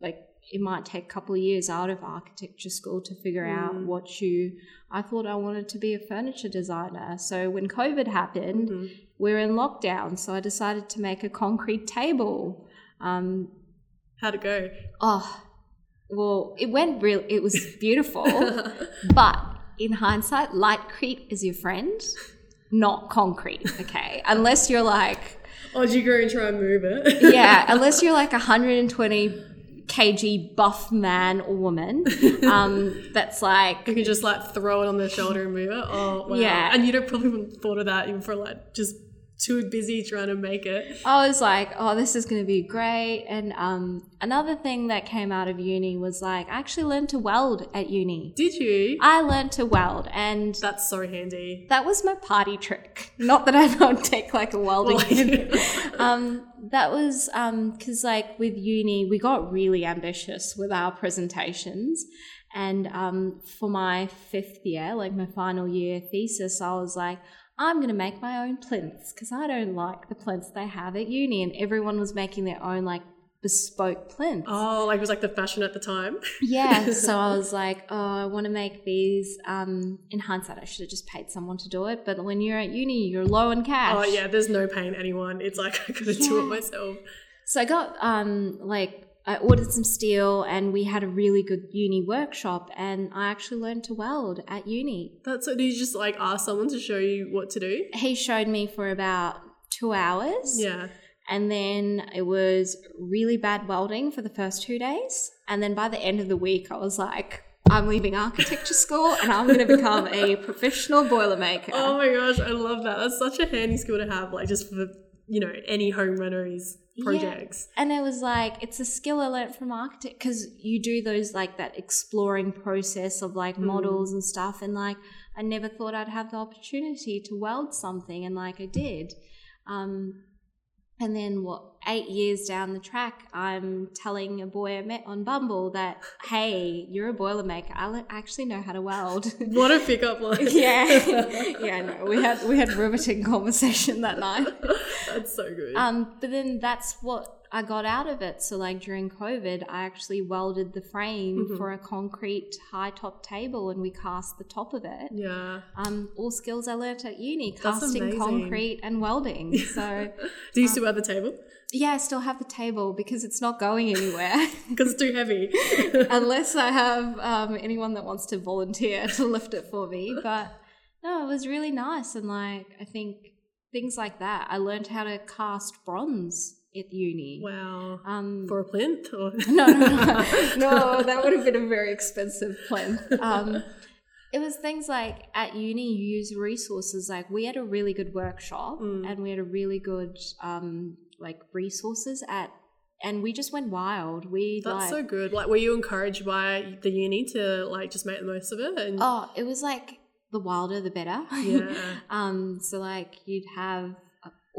B: like it might take a couple of years out of architecture school to figure out
A: Mm.
B: what you i thought i wanted to be a furniture designer so when covid happened
A: Mhm.
B: we are in lockdown so i decided to make a concrete table um
A: How'd it go?
B: oh well it went real it was beautiful but in hindsight lightcrete is your friend not concrete okay unless you're like
A: oh, did you go and try and move it?
B: yeah, unless you're like a 120 kg buff man or woman, um, that's like
A: You can just like throw it on their shoulder and move it. Oh, wow.
B: Yeah.
A: And you don't probably thought of that even for like just too busy trying to make it.
B: I was like, oh, this is going to be great. And um, another thing that came out of uni was like, I actually learned to weld at uni.
A: Did you?
B: I learned to weld, and
A: That's so handy.
B: that was my party trick. Not that I don't take like a welding.
A: Like-
B: um, that was because like with uni, we got really ambitious with our presentations. And um, for my fifth year, like my final year thesis, I was like, I'm going to make my own plinths because I don't like the plinths they have at uni. And everyone was making their own like bespoke plinths.
A: Oh, like it was like the fashion at the time.
B: Yeah, so I was like, oh, I want to make these. Um, in hindsight, I should have just paid someone to do it. But when you're at uni, you're low in cash.
A: Oh yeah, there's no paying anyone. It's like I could do
B: Yeah.
A: it myself.
B: So I got um like I ordered some steel, and we had a really good uni workshop, and I actually learned to weld at uni.
A: That's so. Did you just like ask someone to show you what to do?
B: He showed me for about two hours.
A: Yeah.
B: And then it was really bad welding for the first two days. And then by the end of the week, I was like, I'm leaving architecture school and I'm going to become a professional boilermaker.
A: Oh my gosh, I love that. That's such a handy skill to have, like just for you know any home renters projects.
B: And it was like, it's a skill I learned from architect because you do those like that exploring process of like
A: Mm.
B: models and stuff. And like, I never thought I'd have the opportunity to weld something. And like, I did. Um, and then what, eight years down the track, I'm telling a boy I met on Bumble that, hey, you're a boilermaker. I actually know how to weld.
A: What a pickup line.
B: yeah. yeah, no, we had, we had riveting conversation that night.
A: That's so good.
B: Um, but then that's what I got out of it. So like during COVID, I actually welded the frame
A: Mhm.
B: for a concrete high top table and we cast the top of it.
A: yeah.
B: Um, all skills I learnt at uni, casting concrete and welding. So
A: Do you still have the table?
B: yeah, I still have the table because it's not going anywhere
A: Because it's too heavy.
B: unless I have um, anyone that wants to volunteer to lift it for me. But no, it was really nice. And like, I think things like that. I learned how to cast bronze at uni.
A: wow.
B: Um,
A: For a plinth? Or
B: no, no, no, no, that would have been a very expensive plinth. Um, it was things like at uni, you use resources. Like we had a really good workshop,
A: Mm.
B: and we had a really good um, like resources at, and we just went wild. We
A: That's
B: like,
A: so good. Like, were you encouraged by the uni to like just make the most of it? And
B: oh, it was like the wilder the better.
A: yeah,
B: um, so like you'd have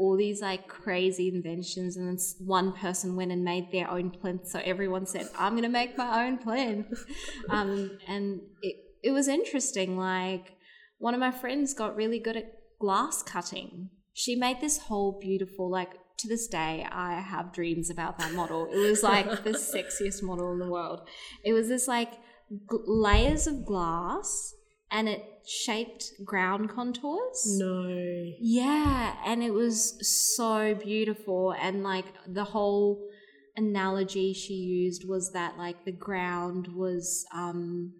B: all these like crazy inventions, and then one person went and made their own plinth. So everyone said, "I'm gonna make my own plinth," um, and it it was interesting. Like one of my friends got really good at glass cutting. She made this whole beautiful, like to this day, I have dreams about that model. It was like the sexiest model in the world. It was this like g- layers of glass and it shaped ground contours.
A: No.
B: Yeah, and it was so beautiful. And like the whole analogy she used was that like the ground was, um,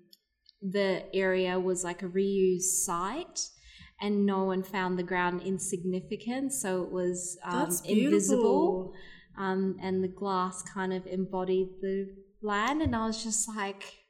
B: the area was like a reuse site. And no one found the ground insignificant, so it was um, invisible. Um, and the glass kind of embodied the land, and I was just like,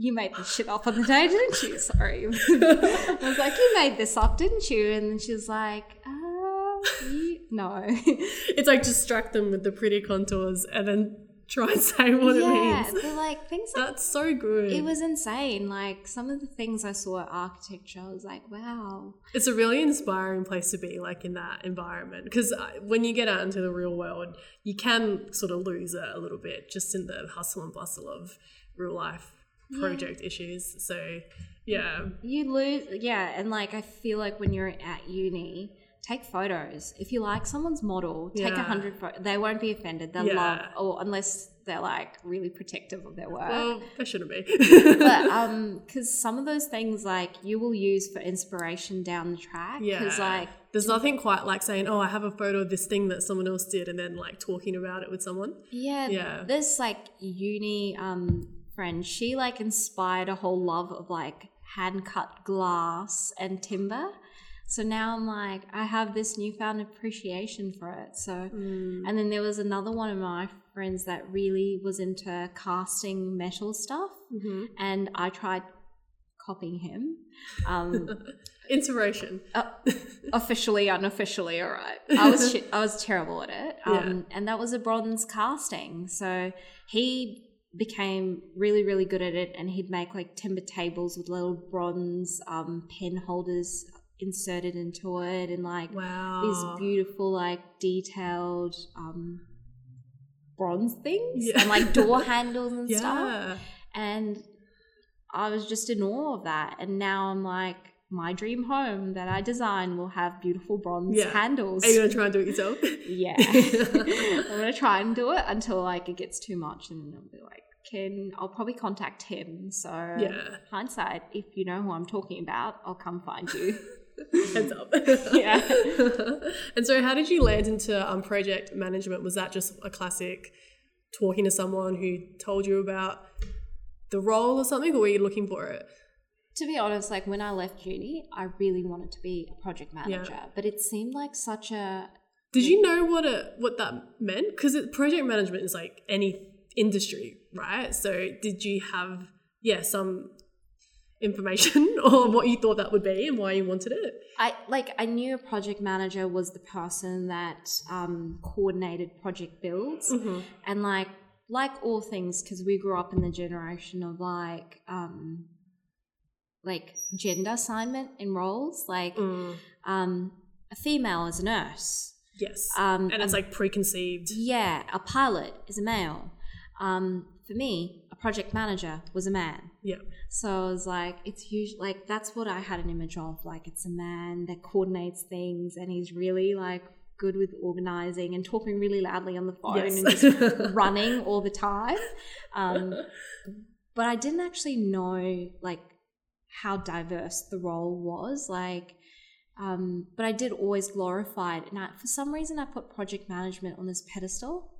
B: "You made this shit up on the day, didn't you?" Sorry, I was like, "You made this up, didn't you?" And then she was like, "Uh, you, no."
A: It's like distract them with the pretty contours and then try and say what
B: yeah,
A: it means.
B: but like things like
A: That's so good.
B: it was insane. Like some of the things I saw at architecture, I was like, "Wow."
A: It's a really inspiring place to be, like in that environment. Because when you get out into the real world, you can sort of lose it a little bit just in the hustle and bustle of real life project issues. So, yeah.
B: You lose, yeah, and like I feel like when you're at uni, take photos. If you like someone's model, take a
A: Yeah.
B: hundred photos. They won't be offended. They'll
A: Yeah.
B: love, or unless they're like really protective of their work.
A: Well, they shouldn't be.
B: but um, because some of those things like you will use for inspiration down the track.
A: yeah.
B: Because like
A: There's nothing quite like saying, oh, I have a photo of this thing that someone else did and then like talking about it with someone.
B: yeah,
A: Yeah.
B: this like uni um friend, she like inspired a whole love of like hand cut glass and timber. So now I'm like, I have this newfound appreciation for it. So, and then there was another one of my friends that really was into casting metal stuff,
A: Mm-hmm.
B: and I tried copying him. Um,
A: Inspiration.
B: uh, officially, unofficially, all right. I was I was terrible at it, um, and that was a bronze casting. So he became really, really good at it, and he'd make like timber tables with little bronze um, pen holders inserted into it, and like
A: Wow.
B: these beautiful, like detailed um, bronze things,
A: Yeah.
B: and like door handles and stuff and I was just in awe of that. And now I'm like, my dream home that I design will have beautiful bronze
A: Yeah.
B: handles.
A: Are you to try and do it yourself?
B: yeah, I'm gonna try and do it until like it gets too much, and I'll be like, can I'll probably contact him. So
A: Yeah.
B: hindsight, if you know who I'm talking about, I'll come find you.
A: Heads up.
B: Yeah.
A: and so, how did you land into um, project management? Was that just a classic talking to someone who told you about the role or something, or were you looking for it?
B: To be honest, like when I left uni, I really wanted to be a project manager, but it seemed like such a
A: Did you know what a what that meant? Because project management is like any industry, right? So, did you have yeah some information on what you thought that would be and why you wanted it?
B: I like I knew a project manager was the person that um, coordinated project builds, and like like all things, because we grew up in the generation of like um, like gender assignment in roles, like
A: Mm.
B: um, a female is a nurse,
A: Yes,
B: um,
A: and it's like preconceived.
B: yeah, a pilot is a male. Um, for me, a project manager was a man.
A: Yeah,
B: So I was like, it's usually like that's what I had an image of. Like it's a man that coordinates things and he's really like good with organizing and talking really loudly on the phone
A: Yes.
B: and just running all the time. Um, but I didn't actually know like how diverse the role was. Like, um, but I did always glorify it. And I, for some reason, I put project management on this pedestal.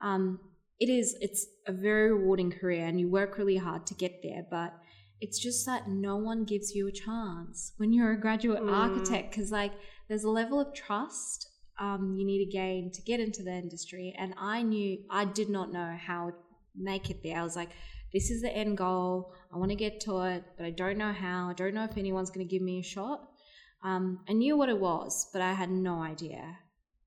B: Um, it is it's a very rewarding career and you work really hard to get there but it's just that no one gives you a chance when you're a graduate
A: Mm.
B: architect because like there's a level of trust um, you need to gain to get into the industry and i knew i did not know how to make it there i was like this is the end goal i want to get to it but i don't know how i don't know if anyone's going to give me a shot um, i knew what it was but i had no idea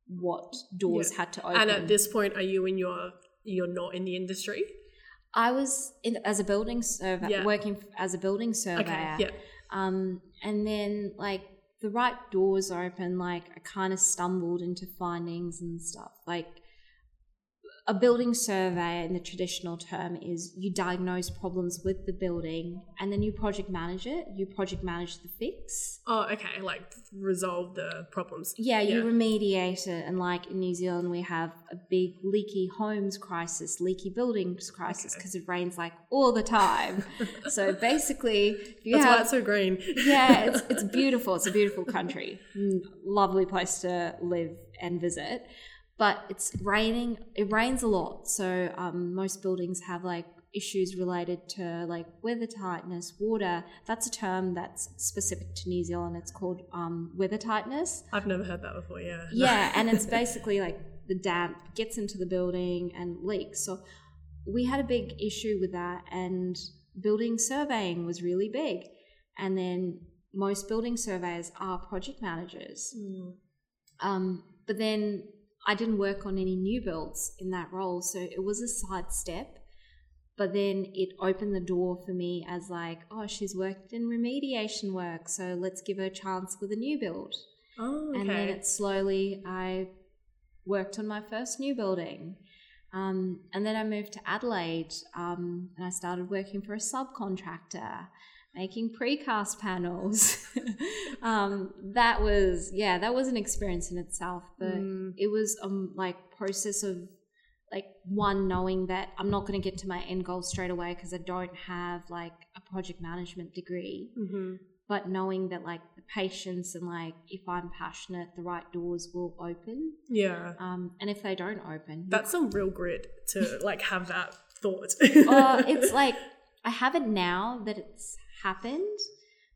B: what doors
A: Yeah.
B: had to open
A: and at this point, are you in your you're not in the industry?
B: I was in as a building surveyor,
A: Yeah.
B: working as a building surveyor.
A: Okay, yeah,
B: Um, and then like the right doors open, like I kind of stumbled into findings and stuff. Like a building survey in the traditional term is you diagnose problems with the building and then you project manage it you project manage the fix
A: Oh, okay. Like resolve the problems.
B: yeah you
A: Yeah.
B: remediate it and like in new zealand we have a big leaky homes crisis leaky buildings crisis
A: Okay.
B: because it rains like all the time so basically if you
A: That's why
B: have
A: it's so green.
B: yeah, it's, it's beautiful. It's a beautiful country. Mm, Lovely place to live and visit. But it's raining. It rains a lot. So um, most buildings have like issues related to like weather tightness, water. That's a term that's specific to New Zealand. It's called um, weather tightness.
A: I've never heard that before. Yeah.
B: Yeah, and it's basically like the damp gets into the building and leaks. So we had a big issue with that, and building surveying was really big. And then most building surveyors are project managers.
A: Mm.
B: Um, but then I didn't work on any new builds in that role, so it was a side step. But then it opened the door for me as like, oh, she's worked in remediation work, so let's give her a chance with a new build.
A: Oh, okay.
B: And then it slowly, I worked on my first new building. Um, and then I moved to Adelaide um, and I started working for a subcontractor making precast panels. um, that was, yeah, that was an experience in itself. But
A: Mm.
B: it was um, like process of like one knowing that I'm not going to get to my end goal straight away because I don't have like a project management degree
A: Mhm.
B: but knowing that like the patience and like if I'm passionate, the right doors will open.
A: Yeah.
B: Um, and if they don't open,
A: That's some real grit to like have that thought.
B: oh, it's like I have it now that it's happened,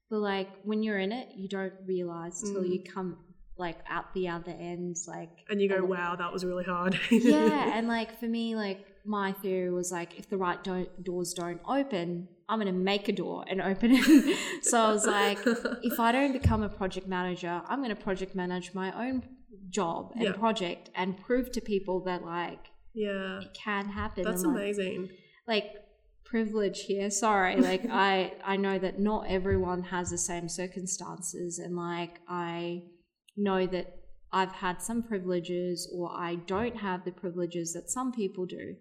B: but like when you're in it, you don't realize till
A: Mm.
B: you come like out the other end, like
A: and you go,
B: and-
A: wow, that was really hard.
B: yeah, and like for me, like my theory was like if the right do- doors don't open, I'm gonna make a door and open it. so I was like, if I don't become a project manager, I'm going to project manage my own job and
A: Yeah.
B: project and prove to people that like
A: yeah.
B: it can happen.
A: That's
B: and, like,
A: amazing.
B: like privilege here. Sorry, like I I know that not everyone has the same circumstances, and like I know that I've had some privileges, or I don't have the privileges that some people do.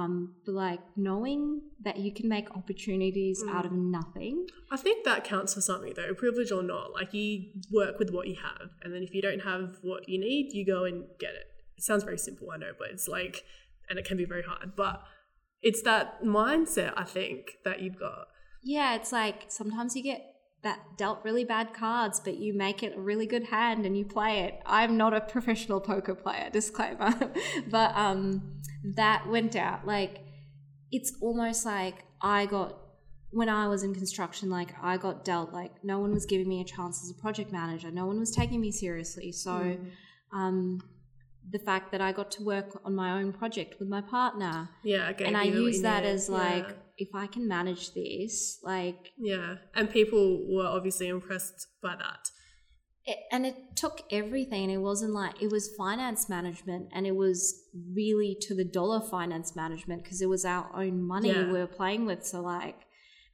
B: Um, but like knowing that you can make opportunities
A: Mm.
B: out of nothing.
A: I think that counts for something though, privilege or not. Like you work with what you have, and then if you don't have what you need, you go and get it. It sounds very simple, I know, but it's like, and it can be very hard. But it's that mindset I think that you've got.
B: Yeah, it's like sometimes you get that dealt really bad cards, but you make it a really good hand and you play it. I'm not a professional poker player, disclaimer. but um that went out. Like it's almost like I got when I was in construction, like I got dealt like no one was giving me a chance as a project manager. No one was taking me seriously. So
A: Mm.
B: um the fact that I got to work on my own project with my partner
A: yeah,
B: and I
A: you know what
B: use that as like
A: Yeah.
B: if I can manage this, like
A: Yeah, and people were obviously impressed by that.
B: it, and it took everything. It wasn't like it was finance management, and it was really to the dollar finance management because it was our own money
A: Yeah.
B: we were playing with. So like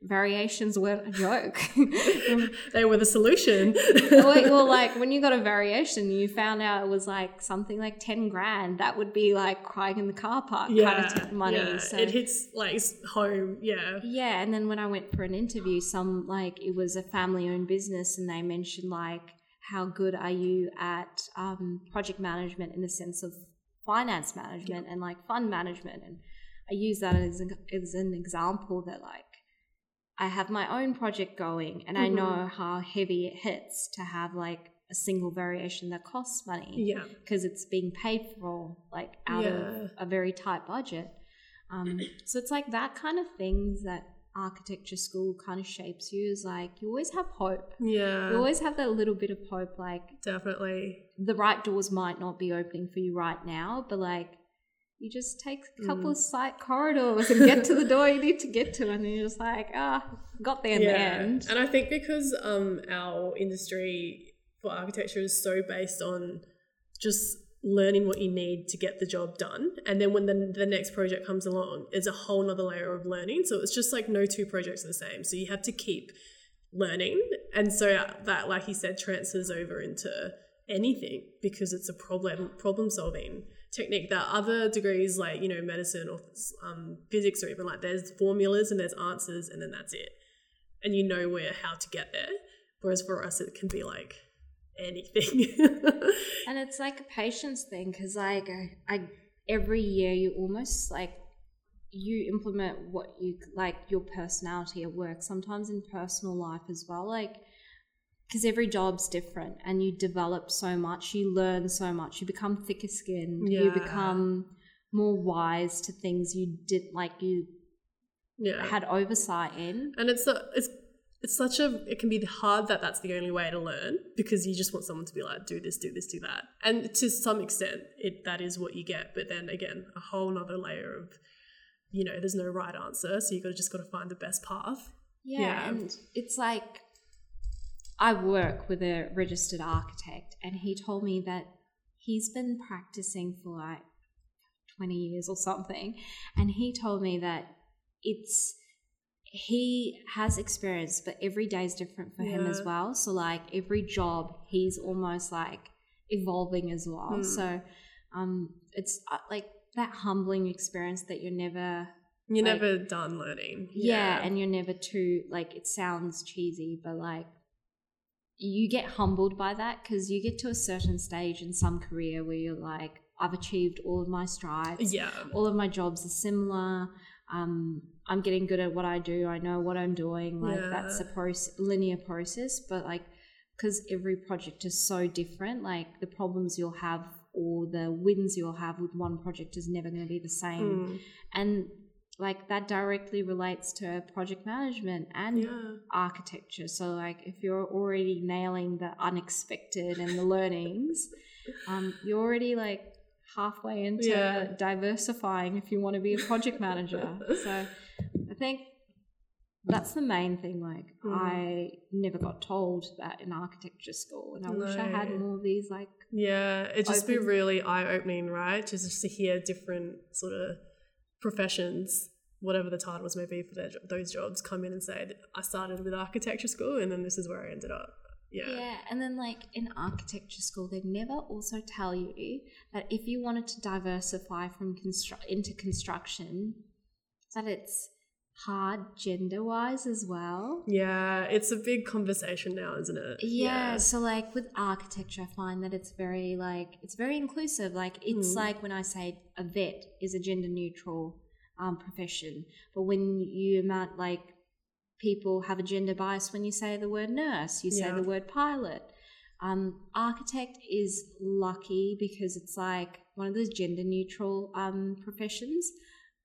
B: variations weren't a joke.
A: they were the solution.
B: well, like when you got a variation, you found out it was like something like ten grand. That would be like crying in the car park kind of money.
A: yeah,
B: so
A: it hits like home. Yeah,
B: Yeah, and then when I went for an interview, some like it was a family owned business, and they mentioned like how good are you at um, project management in the sense of finance management and like fund management, and I use that as an, as an example that like I have my own project going, and I
A: Mhm.
B: know how heavy it hits to have like a single variation that costs money
A: yeah,
B: because it's being paid for like out
A: Yeah.
B: of a very tight budget. Um, so it's like that kind of things that architecture school kind of shapes you is like you always have hope.
A: yeah.
B: You always have that little bit of hope, like
A: definitely.
B: the right doors might not be opening for you right now, but like you just take a couple
A: Mm.
B: of side corridors and get to the door you need to get to, and then you're just like, ah, got there in the end.
A: And I think because um our industry for architecture is so based on just learning what you need to get the job done and then when the, the next project comes along it's a whole nother layer of learning so it's just like no two projects are the same so you have to keep learning and so that like you said transfers over into anything because it's a problem problem solving technique that other degrees like you know medicine or um, physics or even like there's formulas and there's answers and then that's it. And you know where how to get there whereas for us it can be like anything.
B: And it's like a patience thing because like I, every year you almost like you implement what you like your personality at work sometimes in personal life as well like because every job's different and you develop so much you learn so much you become thicker skinned you become more wise to things you did like you
A: yeah.
B: had oversight in.
A: And it's a, it's it's such a it can be hard that that's the only way to learn because you just want someone to be like do this do this do that. And to some extent it that is what you get but then again a whole nother layer of you know there's no right answer so you've got to just got to find the best path.
B: Yeah,
A: Yeah.
B: and it's like i work with a registered architect and he told me that he's been practicing for like 20 years or something and he told me that it's he has experience but every day is different for him as well so like every job he's almost like evolving as well
A: Hmm.
B: so um it's uh, like that humbling experience that you're never
A: you're
B: Like-
A: never done learning
B: yeah. and you're never too like it sounds cheesy but like you get humbled by that because you get to a certain stage in some career where you're like i've achieved all of my strides.
A: Yeah.
B: All of my jobs are similar. Um, i'm getting good at what i do. I know what i'm doing. Like that's a
A: Yeah.
B: process linear process but like because every project is so different like the problems you'll have or the wins you'll have with one project is never going to be the same.
A: Mm,
B: and like that directly relates to project management and
A: yeah
B: architecture so like if you're already nailing the unexpected and the learnings um, you're already like halfway into
A: Yeah.
B: diversifying if you want to be a project manager so i think that's the main thing like
A: Mm.
B: i never got told that in architecture school and i wish i had more of these like
A: Yeah, it'd just be really eye opening, right? Just, just to hear different sort of professions, whatever the titles may be for their, those jobs, come in and say, I started with architecture school and then this is where I ended up. Yeah.
B: Yeah, and then like in architecture school, they'd never also tell you that if you wanted to diversify from constru- into construction, that it's hard gender wise as well.
A: Yeah, it's a big conversation now, isn't it?
B: Yeah, so like with architecture, I find that it's very like it's very inclusive. Like it's
A: Mm.
B: like when I say a vet is a gender neutral um, profession, but when you amount like people have a gender bias when you say the word nurse, you say
A: Yeah.
B: the word pilot. Um, architect is lucky because it's like one of those gender neutral um, professions.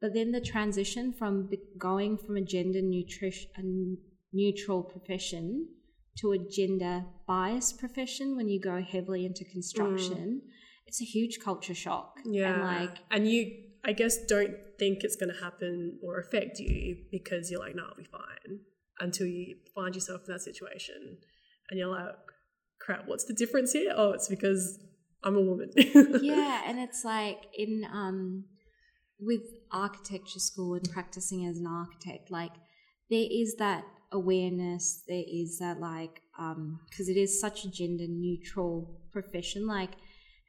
B: But then the transition from going from a gender nutrition, neutral profession to a gender biased profession when you go heavily into construction, it's a huge culture shock.
A: Yeah.
B: And like,
A: and you, I guess, don't think it's going to happen or affect you because you're like, no, I'll be fine until you find yourself in that situation and you're like, crap, what's the difference here? Oh, it's because I'm a woman.
B: yeah, and it's like in um with architecture school and practicing as an architect, like there is that awareness, there is that like um because it is such a gender neutral profession, like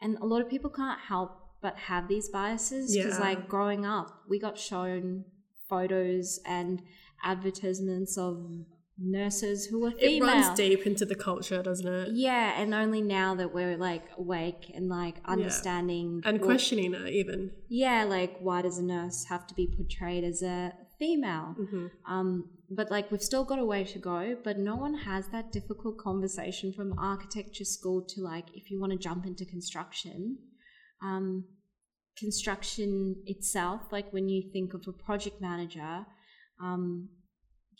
B: and a lot of people can't help but have these biases because
A: Yeah.
B: like growing up, we got shown photos and advertisements of nurses who were
A: it runs deep into the culture, doesn't it?
B: Yeah, and only now that we're like awake and like understanding
A: And
B: what-
A: questioning it, even.
B: yeah, like why does a nurse have to be portrayed as a female?
A: hmm
B: Um, but like we've still got a way to go, but no one has that difficult conversation from architecture school to like if you want to jump into construction. Um, construction itself, like when you think of a project manager, um,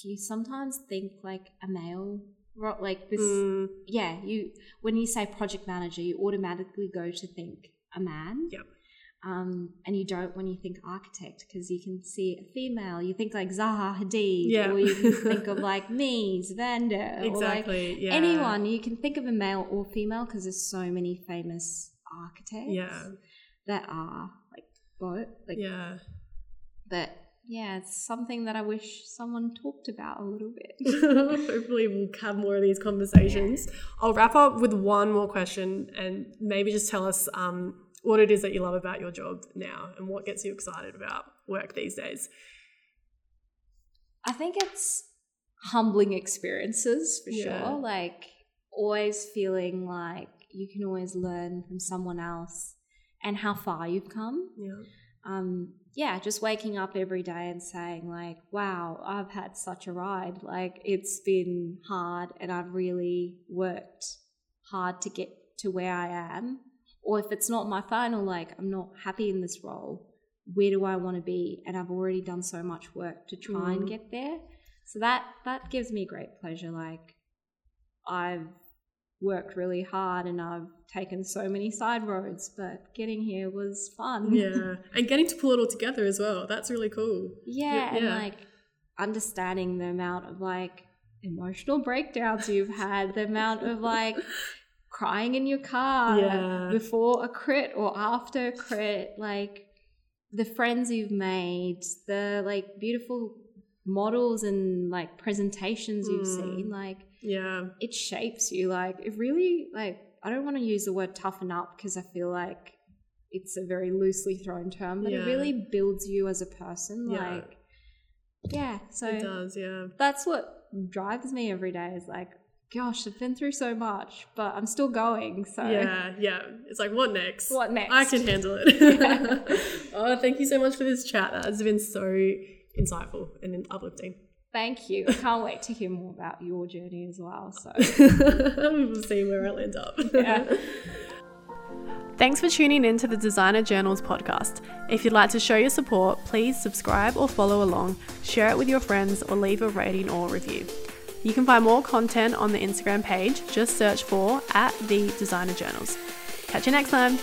B: you sometimes think like a male, like this
A: Mm,
B: yeah, you when you say project manager, you automatically go to think a man.
A: Yep.
B: Um, and you don't when you think architect because you can see a female. You think like Zaha Hadid,
A: Yeah.
B: or you can think of like Mies van der, or like
A: exactly. yeah.
B: anyone. You can think of a male or female because there's so many famous architects
A: Yeah.
B: that are like both. Like,
A: Yeah.
B: but yeah, it's something that I wish someone talked about a little bit.
A: Hopefully, we'll have more of these conversations. I'll wrap up with one more question and maybe just tell us um, what it is that you love about your job now and what gets you excited about work these days.
B: I think it's humbling experiences for
A: Yeah.
B: sure. Like always feeling like you can always learn from someone else and how far you've come.
A: Yeah.
B: Um, yeah, just waking up every day and saying like, "Wow, I've had such a ride. Like it's been hard, and I've really worked hard to get to where I am." Or if it's not my final, like I'm not happy in this role, where do I want to be? And I've already done so much work to try and
A: Mm.
B: get there. So that that gives me great pleasure. Like I've worked really hard and I've taken so many side roads, but getting here was fun.
A: Yeah. and getting to pull it all together as well. That's really cool.
B: Yeah, and like understanding the amount of like emotional breakdowns you've had, the amount of like crying in your car
A: Yeah.
B: before a crit or after a crit, like the friends you've made, the like beautiful models and like presentations you've
A: Mm.
B: seen, like
A: Yeah.
B: it shapes you. Like it really like I don't want to use the word toughen up because I feel like it's a very loosely thrown term, but
A: Yeah.
B: it really builds you as a person.
A: Yeah.
B: Like yeah, so
A: it does, yeah.
B: that's what drives me every day is like, gosh, I've been through so much, but I'm still going. So
A: Yeah, yeah. It's like, what next?
B: what next?
A: I can handle it. oh, thank you so much for this chat. That has been so insightful and uplifting.
B: Thank you. I can't wait to hear more about your journey as well. So
A: we will see where I land up.
B: Yeah.
A: Thanks for tuning in to the Designer Journals podcast. If you'd like to show your support, please subscribe or follow along, share it with your friends, or leave a rating or review. You can find more content on the Instagram page. Just search for at the Designer Journals. Catch you next time.